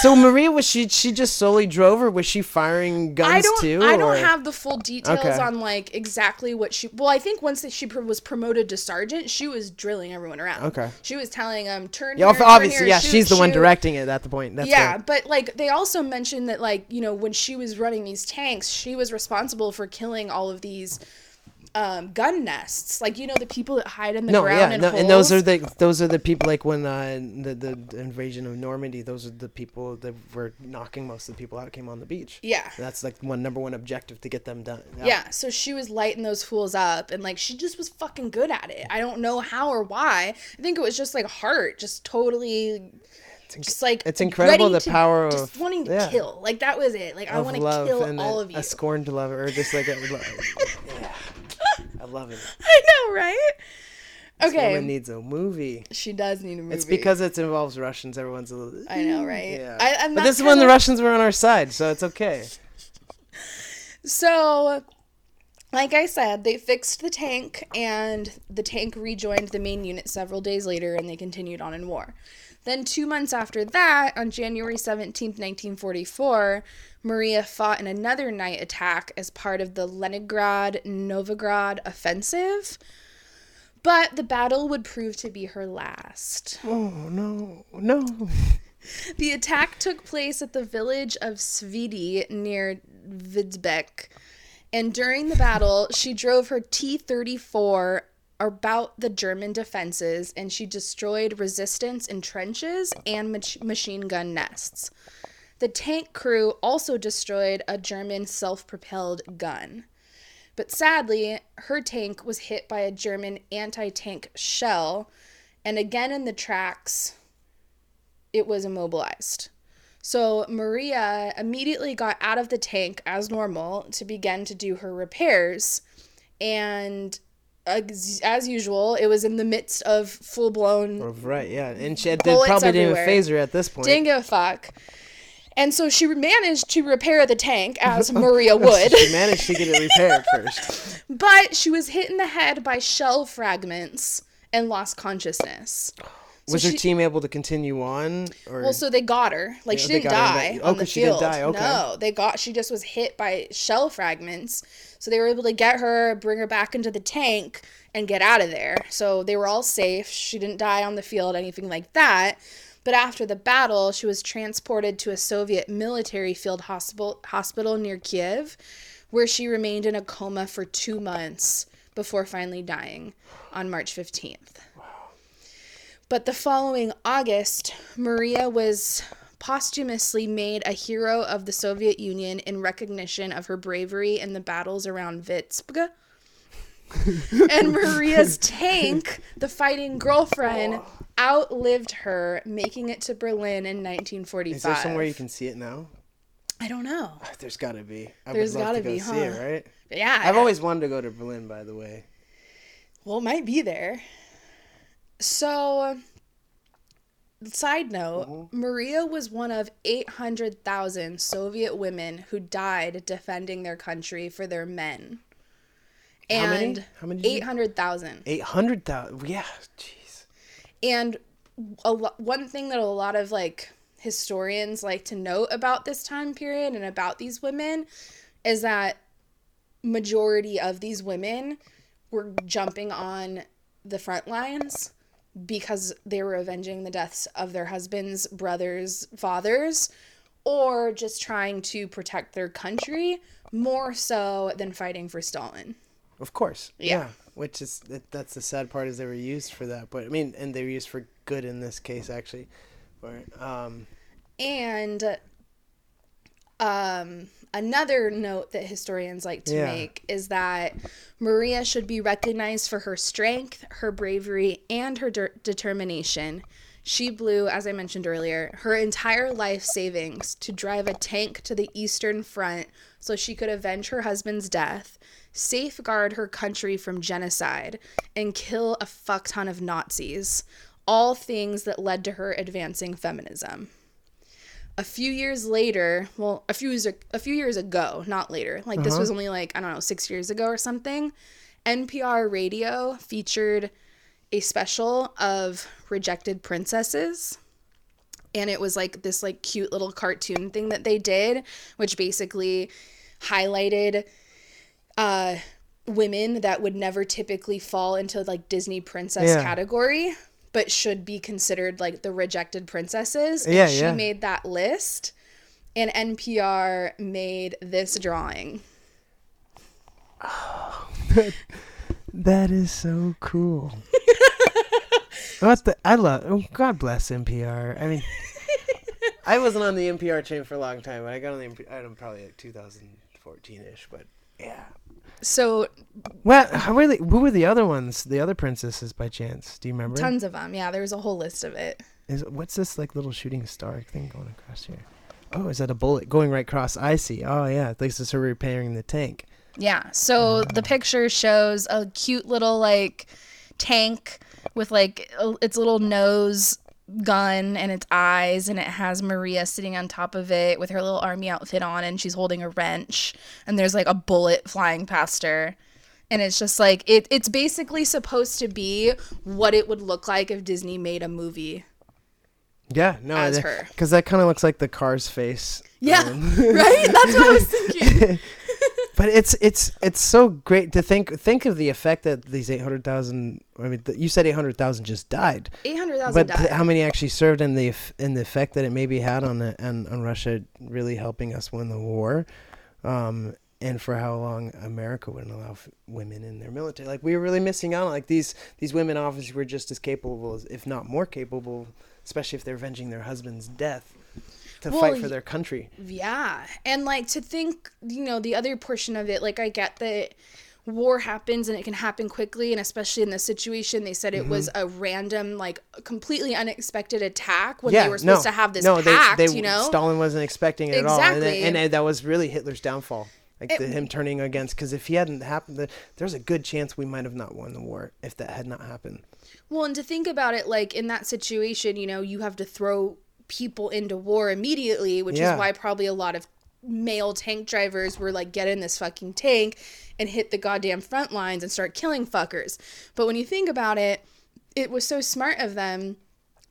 B: So Maria was she she just solely drove or was she firing guns
A: I don't.
B: too?
A: I don't have the full details
B: Okay.
A: on like exactly what she. Well, I think once she pr- was promoted to sergeant, she was drilling everyone around.
B: Okay.
A: She was telling them turn.
B: Yeah,
A: here,
B: ob-
A: turn
B: obviously,
A: here,
B: yeah,
A: shoot,
B: she's the one directing it at the point. That's
A: yeah,
B: right.
A: but like they also mentioned that like you know when she was running these tanks, she was responsible for killing all of these um, gun nests. Like you know the people that hide in the
B: No,
A: ground
B: yeah,
A: and
B: no, and those are the those are the people like when uh, the the invasion of Normandy. Those are the people that were knocking most of the people out. Came on the beach.
A: yeah.
B: That's like one number one objective to get them done.
A: Yeah, so she was lighting those fools up and like she just was fucking good at it. I don't know how or why. I think it was just like heart, just totally
B: inc-
A: just like
B: it's incredible the
A: to-
B: power of just
A: wanting to
B: yeah.
A: kill. Like that was it. Like I want to kill
B: and
A: all
B: a,
A: of you.
B: a scorn to love, or just like a, yeah. I love it.
A: I know, right?
B: This
A: Okay.
B: woman needs a movie.
A: she does need a movie.
B: It's because it involves Russians. Everyone's a little.
A: I know, right?
B: Yeah.
A: I, I'm
B: but this is when the Russians were on our side, so it's okay.
A: So, like I said, they fixed the tank, and the tank rejoined the main unit several days later, and they continued on in war. Then, two months after that, on January 17th, 1944, Maria fought in another night attack as part of the Leningrad Novgorod offensive. But the battle would prove to be her last.
B: Oh no, no.
A: The attack took place at the village of Svidi near Vitebsk. And during the battle, she drove her T 34 about the German defenses and she destroyed resistance in trenches and mach- machine gun nests. The tank crew also destroyed a German self propelled gun. But sadly, her tank was hit by a German anti tank shell, and again in the tracks, it was immobilized. So Maria immediately got out of the tank as normal to begin to do her repairs. And as, as usual, it was in the midst of full blown
B: Oh, right, yeah, and she did, probably didn't even phase her at this point.
A: didn't give a fuck. And so she managed to repair the tank as Maria would.
B: she managed to get it repaired first.
A: But she was hit in the head by shell fragments and lost consciousness. So
B: Was her team able to continue on? Or
A: Well, so they got her. Like
B: Yeah,
A: she didn't
B: her
A: die on
B: oh,
A: the
B: 'cause she didn't die, okay.
A: No, they got. She just was hit by shell fragments. So they were able to get her, bring her back into the tank, and get out of there. So they were all safe. She didn't die on the field, anything like that. But after the battle, she was transported to a Soviet military field hospital hospital near Kiev, where she remained in a coma for two months before finally dying on March 15th. But the following August, Maria was posthumously made a hero of the Soviet Union in recognition of her bravery in the battles around Vitebsk. and Maria's tank, the fighting girlfriend, outlived her, making it to Berlin in 1945.
B: is there somewhere you can see it now?
A: I don't know.
B: Ah, there's got to be. I
A: There's
B: would love
A: gotta
B: to go
A: be,
B: see it,
A: huh?
B: right?
A: Yeah.
B: I've always wanted to go to Berlin, by the way.
A: Well, it might be there. So, side note mm-hmm. Maria was one of 800,000 Soviet women who died defending their country for their men.
B: How many? How many
A: 800,000.
B: Eight hundred thousand. Yeah, jeez.
A: And a lo- one thing that a lot of like historians like to note about this time period and about these women is that majority of these women were jumping on the front lines because they were avenging the deaths of their husbands, brothers, fathers, or just trying to protect their country more so than fighting for Stalin.
B: Of course.
A: Yeah.
B: Which is that's the sad part is they were used for that, but I mean, and they were used for good in this case actually. But um,
A: And um, another note that historians like to
B: Yeah.
A: make is that Maria should be recognized for her strength, her bravery, and her de- determination. She blew, as I mentioned earlier, her entire life savings to drive a tank to the Eastern Front so she could avenge her husband's death, safeguard her country from genocide, and kill a fuck ton of Nazis. All things that led to her advancing feminism a few years later, well, a few years a few years ago, not later. Like this was only like I don't know, 6 years ago or something. NPR radio featured a special of rejected princesses and it was like this like cute little cartoon thing that they did which basically highlighted uh women that would never typically fall into like disney princess
B: Yeah.
A: category but should be considered like the rejected princesses and
B: Yeah,
A: she
B: yeah.
A: made that list and npr made this drawing Oh,
B: That is so cool. what the? I love. Oh, God bless NPR. I mean, I wasn't on the NPR chain for a long time, but I got on the NPR. I don't probably like 2014 ish, but yeah.
A: So
B: Well, how were they, who were the other ones? The other princesses, by chance? Do you remember?
A: tons of them yeah there was a whole list of it
B: Is what's this like little shooting star thing going across here? Oh, is that a bullet going right across? I see. Oh yeah, this is her repairing the tank.
A: Yeah. So the picture shows a cute little like tank with like a- its little nose gun and its eyes and it has Maria sitting on top of it with her little army outfit on and she's holding a wrench and there's like a bullet flying past her. And it's just like it it's basically supposed to be what it would look like if Disney made a movie.
B: Yeah, no,
A: As her.
B: because that kind of looks like the car's face.
A: Yeah.
B: Um,
A: right? That's what I was thinking.
B: But it's it's it's so great to think think of the effect that these eight hundred thousand. I mean, you said eight hundred thousand just died,
A: 800,000
B: but
A: died.
B: how many actually served in the in the effect that it maybe had on the on, on Russia really helping us win the war, um, and for how long America wouldn't allow f- women in their military. Like we were really missing out. on Like these these women officers were just as capable, as, if not more capable, especially if they're avenging their husband's death. To
A: Well,
B: fight for their country.
A: Yeah. And like to think, you know, the other portion of it, like I get that war happens and it can happen quickly and especially in this situation they said it was
B: Mm-hmm.
A: a random like completely unexpected attack when they were supposed to have this
B: no, they-
A: pact
B: they,
A: you know
B: Stalin wasn't expecting it at all, and,
A: Exactly.
B: and, and that was really Hitler's downfall, like
A: It-
B: the, him turning against. Because if he hadn't happened, there's a good chance we might have not won the war if that had not happened.
A: Well, and to think about it, like in that situation, you know, you have to throw people into war immediately, which
B: Yeah.
A: is why probably a lot of male tank drivers were like, get in this fucking tank and hit the goddamn front lines and start killing fuckers. But when you think about it, it was so smart of them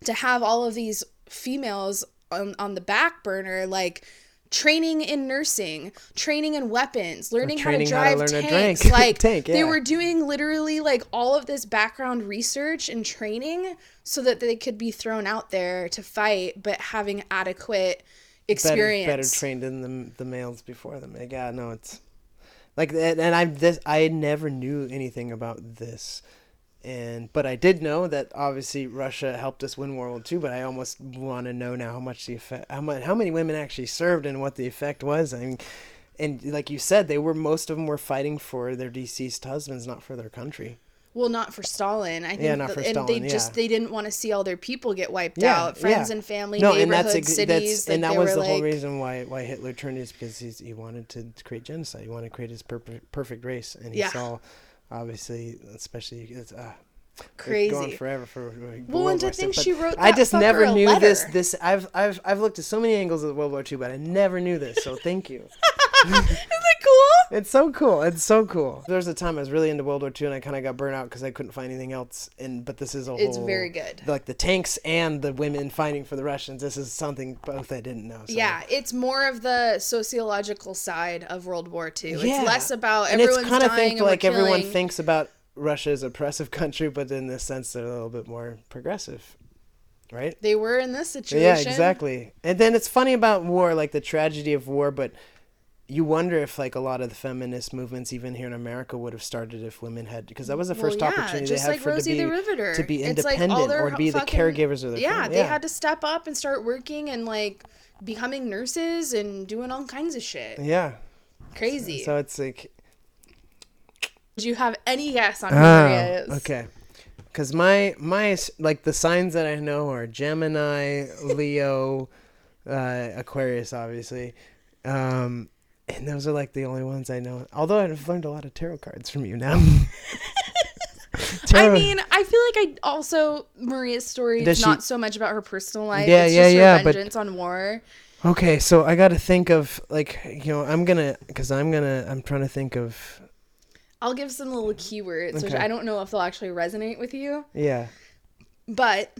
A: to have all of these females on, on the back burner, like training in nursing, training in weapons, learning how to
B: training how to
A: drive
B: learn to
A: tanks. Like
B: Tank,
A: they were doing literally like all of this background research and training so that they could be thrown out there to fight, but having adequate experience.
B: better trained than the the males before them. Like, yeah, no, it's like and and I this I never knew anything about this. And but I did know that obviously Russia helped us win World War II. But I almost want to know now how much the effect, how much, how many women actually served, and what the effect was. I mean, and like you said, they were most of them were fighting for their deceased husbands, not for their country.
A: Well, not for Stalin. I think,
B: Yeah, not for
A: the-
B: for
A: and
B: Stalin,
A: they just they didn't want to see all their people get wiped
B: Yeah,
A: out, friends
B: yeah.
A: and family,
B: No, and
A: neighborhoods,
B: that's, ex-
A: cities.
B: that's and that was the whole reason why why Hitler turned is because he's, he wanted to create genocide. He wanted to create his perp- perfect race, and he
A: Yeah.
B: saw, obviously, especially it's uh,
A: Crazy.
B: going forever for for
A: Well, and to
B: War
A: think she wrote
B: I just never knew this. This I've I've I've looked at so many angles of World War II, but I never knew this. So thank you.
A: Isn't that cool?
B: It's so cool. It's so cool. There was a time I was really into World War II, and I kind of got burnt out because I couldn't find anything else. And but this is a
A: It's
B: whole,
A: very good.
B: Like the tanks and the women fighting for the Russians. This is something both I didn't know. So.
A: Yeah, it's more of the sociological side of World War II.
B: Yeah.
A: It's less about
B: and
A: everyone's
B: it's kind of think like everyone thinks about Russia as a oppressive country, but in this sense they're a little bit more progressive, right?
A: They were in this situation.
B: Yeah, exactly. And then it's funny about war, like the tragedy of war, but you wonder if like a lot of the feminist movements, even here in America, would have started if women had, because that was the
A: Well,
B: first
A: yeah,
B: opportunity they had
A: like
B: for
A: Rosie
B: to be
A: the Riveter.
B: to be
A: It's like
B: independent or to be the caregivers of their
A: yeah,
B: family.
A: they had to step up and start working and like becoming nurses and doing all kinds of shit.
B: yeah.
A: Crazy.
B: So it's like
A: do you have any guess on who
B: Oh,
A: is?
B: okay. Because my my like the signs that I know are Gemini, Leo, uh, Aquarius, obviously, um, and those are like the only ones I know. Although I've learned a lot of tarot cards from you now.
A: I mean, I feel like I also Maria's story
B: Does
A: is
B: she-
A: not so much about her personal life.
B: Yeah,
A: it's
B: yeah,
A: just her
B: yeah, but-
A: vengeance on war.
B: okay, so I got to think of like you know I'm gonna because I'm gonna I'm trying to think of
A: I'll give some little keywords, which
B: Okay.
A: I don't know if they'll actually resonate with you.
B: yeah
A: But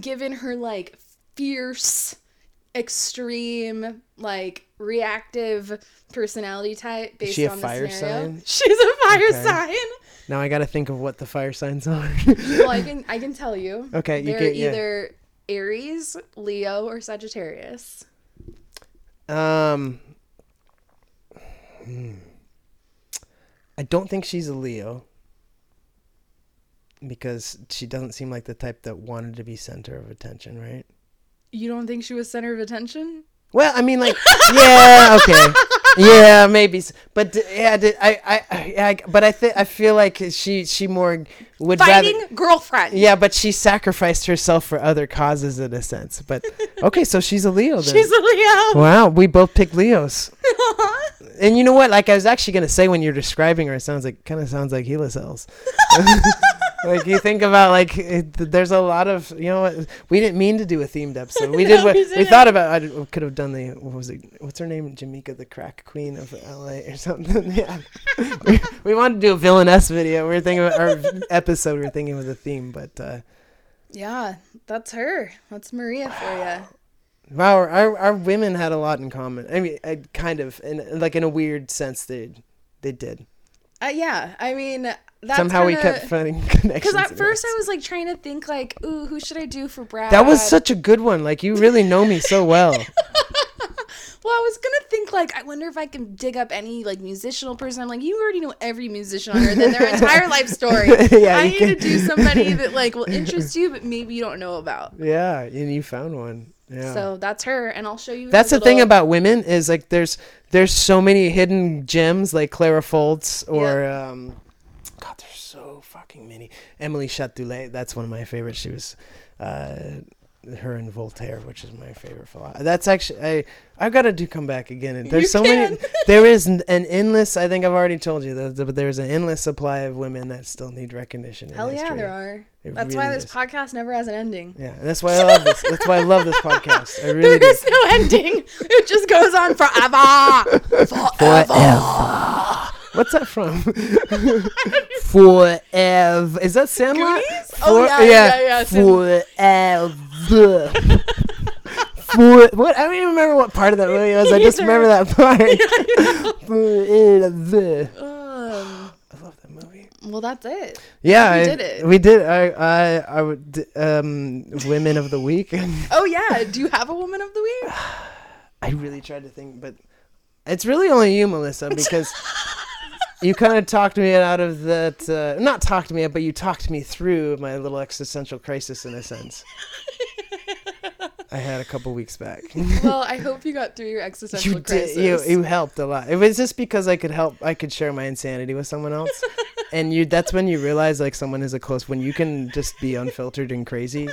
A: given her like fierce, extreme, like reactive personality type based
B: she a
A: on the
B: fire
A: scenario.
B: sign?
A: She's a fire
B: Okay.
A: sign.
B: Now I got to think of what the fire signs are.
A: Well, I can I can tell you.
B: Okay, you
A: They're
B: can- yeah.
A: either Aries, Leo, or Sagittarius.
B: um, hmm. I don't think she's a Leo because she doesn't seem like the type that wanted to be center of attention, right?
A: You don't think she was center of attention?
B: Well, I mean, like, yeah, okay, yeah, maybe, but yeah, I, I, I, but I think I feel like she, she more would
A: Fighting
B: rather.
A: girlfriend.
B: Yeah, but she sacrificed herself for other causes in a sense. But okay, so she's a Leo then.
A: She's a Leo.
B: wow, we both picked Leos. And you know what? Like I was actually gonna say when you're describing her, it sounds like kind of sounds like HeLa cells. like you think about like it, there's a lot of you know what we didn't mean to do a themed episode. We did
A: No,
B: what
A: we
B: we, thought about. I could have done the what was it? What's her name? Jamaica, the crack queen of L.A. or something. yeah, we, we wanted to do a villainess video. We were thinking about our episode. We were thinking of the theme, but. uh
A: Yeah, that's her. That's Maria for you.
B: Wow, our, our our women had a lot in common. I mean, I, kind of, in like in a weird sense, they they did.
A: Uh, yeah, I mean, that's
B: Somehow we kept finding connections.
A: Because at first. I was like trying to think like, ooh, who should I do for Brad?
B: that was such a good one. Like you really know me so well.
A: Well, I was gonna think like, I wonder if I can dig up any like musical person. I'm like, you already know every musician on earth and their entire life story.
B: Yeah,
A: I need
B: can-
A: to do somebody that like will interest you, but maybe you don't know about.
B: yeah, and you found one. Yeah.
A: So that's her, and I'll show you.
B: That's the thing about women is like there's there's so many hidden gems like Clara Foltz or um, God, there's so fucking many. Emily Châtelet, that's one of my favorites. She was uh, her and Voltaire, which is my favorite. That's actually I I gotta do come back again. And There's
A: You
B: so many. There is an, an endless. I think I've already told you that, but there's an endless supply of women that still need recognition. in
A: Hell yeah,
B: history.
A: there are.
B: It
A: That's why this
B: is.
A: podcast never has an ending.
B: Yeah, that's why I love this. That's why I love this podcast. I really
A: There
B: do.
A: is no ending. It just goes on forever. Forever.
B: What's that from? Forever. Is that Sandlot?
A: Goonies? Oh, yeah, yeah, yeah,
B: Forever. For what? I don't even remember what part of that movie was. I just remember that part. Forever.
A: Um,
B: I love that movie.
A: well, that's it.
B: Yeah,
A: We
B: I-
A: did it.
B: We did. I, I, I would. Um, women of the week.
A: Oh yeah. Do you have a woman of the week?
B: I really tried to think, but it's really only you, Melissa, because you kind of talked me out of that. Uh, not talked me, out, but you talked me through my little existential crisis in a sense. I had a couple weeks back.
A: well, I hope you got through your existential
B: you
A: crisis.
B: did. You, you helped a lot. It was just because I could help. I could share my insanity with someone else, and you. That's when you realize like someone is a close. When you can just be unfiltered and crazy,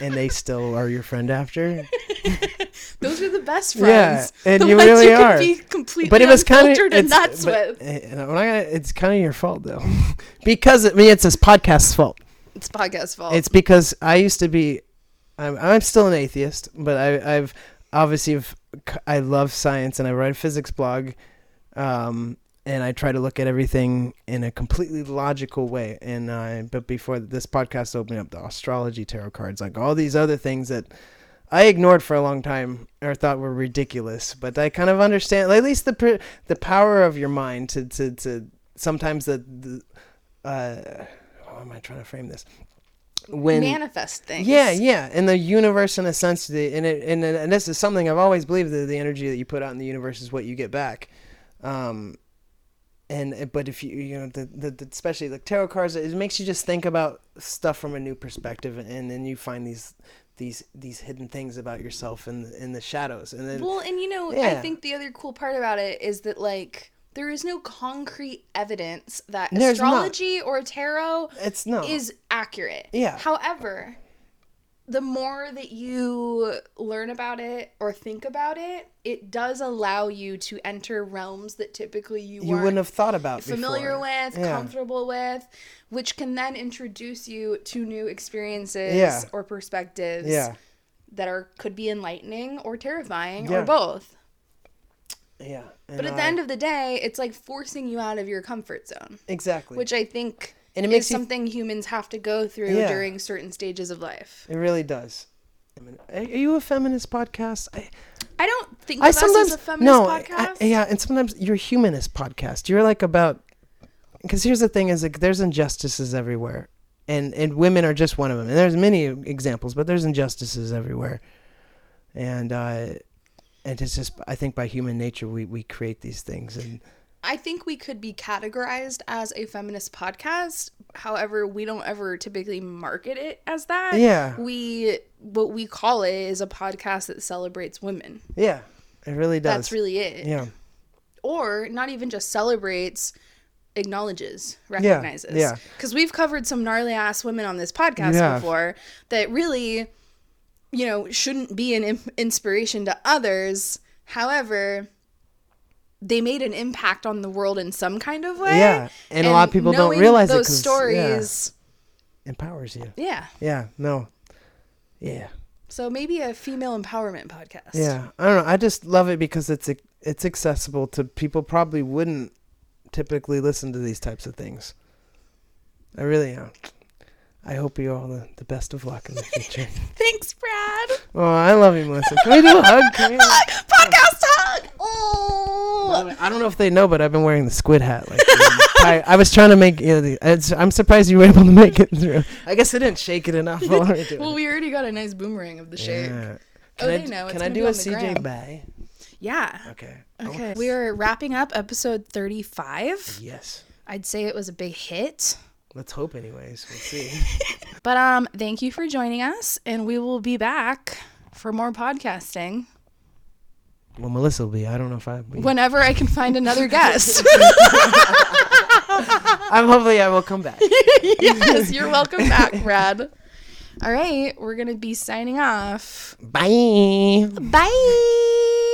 B: and they still are your friend after.
A: Those are the best friends.
B: Yeah, and
A: the
B: you
A: ones
B: really
A: you
B: are.
A: Can be completely
B: but it was kind of
A: and nuts with.
B: It's kind of your fault though, because I mean it's this podcast's fault.
A: It's podcast fault.
B: It's because I used to be, I'm, I'm still an atheist, but I, I've obviously have, I love science and I write a physics blog, um, and I try to look at everything in a completely logical way. And uh, but before this podcast opened up, the astrology, tarot cards, like all these other things that I ignored for a long time or thought were ridiculous, but I kind of understand at least the the power of your mind to to, to sometimes the, the uh, how am I trying to frame this? When
A: manifest things.
B: yeah, yeah, and the universe in a sense, the and it and, and this is something I've always believed that the energy that you put out in the universe is what you get back. Um, and but if you you know the, the, the especially like tarot cards, it makes you just think about stuff from a new perspective, and then you find these these these hidden things about yourself in the, in the shadows, and then
A: Well, and you know, I think the other cool part about it is that like there is no concrete evidence that
B: There's not.
A: astrology or tarot
B: it's no
A: is accurate.
B: Yeah.
A: However, the more that you learn about it or think about it, it does allow you to enter realms that typically you,
B: you wouldn't have thought about
A: familiar
B: before.
A: with,
B: Yeah.
A: comfortable with, which can then introduce you to new experiences
B: Yeah.
A: or perspectives
B: Yeah,
A: that are could be enlightening or terrifying or both.
B: yeah.
A: But
B: and
A: at the end of the day, it's like forcing you out of your comfort zone,
B: exactly,
A: which I think
B: and it makes you
A: something humans have to go through
B: Yeah.
A: during certain stages of life.
B: It really does. Are you a feminist podcast? I,
A: I don't think
B: I sometimes
A: as a feminist
B: no, I-
A: podcast.
B: I- yeah, and sometimes you're a humanist podcast. You're like about because here's the thing: is like there's injustices everywhere, and and women are just one of them. And there's many examples, but there's injustices everywhere, and uh, and it's just I think by human nature we we create these things, and
A: I think we could be categorized as a feminist podcast. However, we don't ever typically market it as that.
B: Yeah.
A: We what we call it is a podcast that celebrates women.
B: yeah, it really does.
A: That's really it.
B: yeah,
A: Or not even just celebrates, acknowledges, recognizes.
B: yeah.
A: Because we've covered some gnarly ass women on this podcast
B: have.
A: before that really, you know, shouldn't be an inspiration to others. However, they made an impact on the world in some kind of way.
B: Yeah, and a lot of people don't realize it
A: those
B: 'cause-
A: stories.
B: empowers you.
A: Yeah.
B: Yeah, no, yeah.
A: So maybe a female empowerment podcast.
B: Yeah, I don't know. I just love it because it's it's accessible to people probably wouldn't typically listen to these types of things. I really am. I hope you all the, the best of luck in the future.
A: Thanks, Brad.
B: oh, I love you, Melissa. Can we do a hug?
A: Podcast hug.
B: By the way, I don't know if they know, but I've been wearing the squid hat. Like, I, I was trying to make. You know, the, I'm surprised you were able to make it through. I guess I didn't shake it enough while we were doing
A: Well, we already got a nice boomerang of the shape.
B: Yeah.
A: Oh,
B: Can I,
A: they know. It's
B: Can I do a CJ. Bay?
A: Yeah.
B: Okay.
A: Okay. We are wrapping up episode 35.
B: Yes.
A: I'd say it was a big hit.
B: Let's hope, anyways. We'll see.
A: But um thank you for joining us and we will be back for more podcasting
B: well, Melissa will be. I don't know if I'll be.
A: whenever I can find another guest.
B: I'm hopefully I will come back.
A: yes, you're welcome back, Brad. All right, we're going to be signing off.
B: Bye.
A: Bye.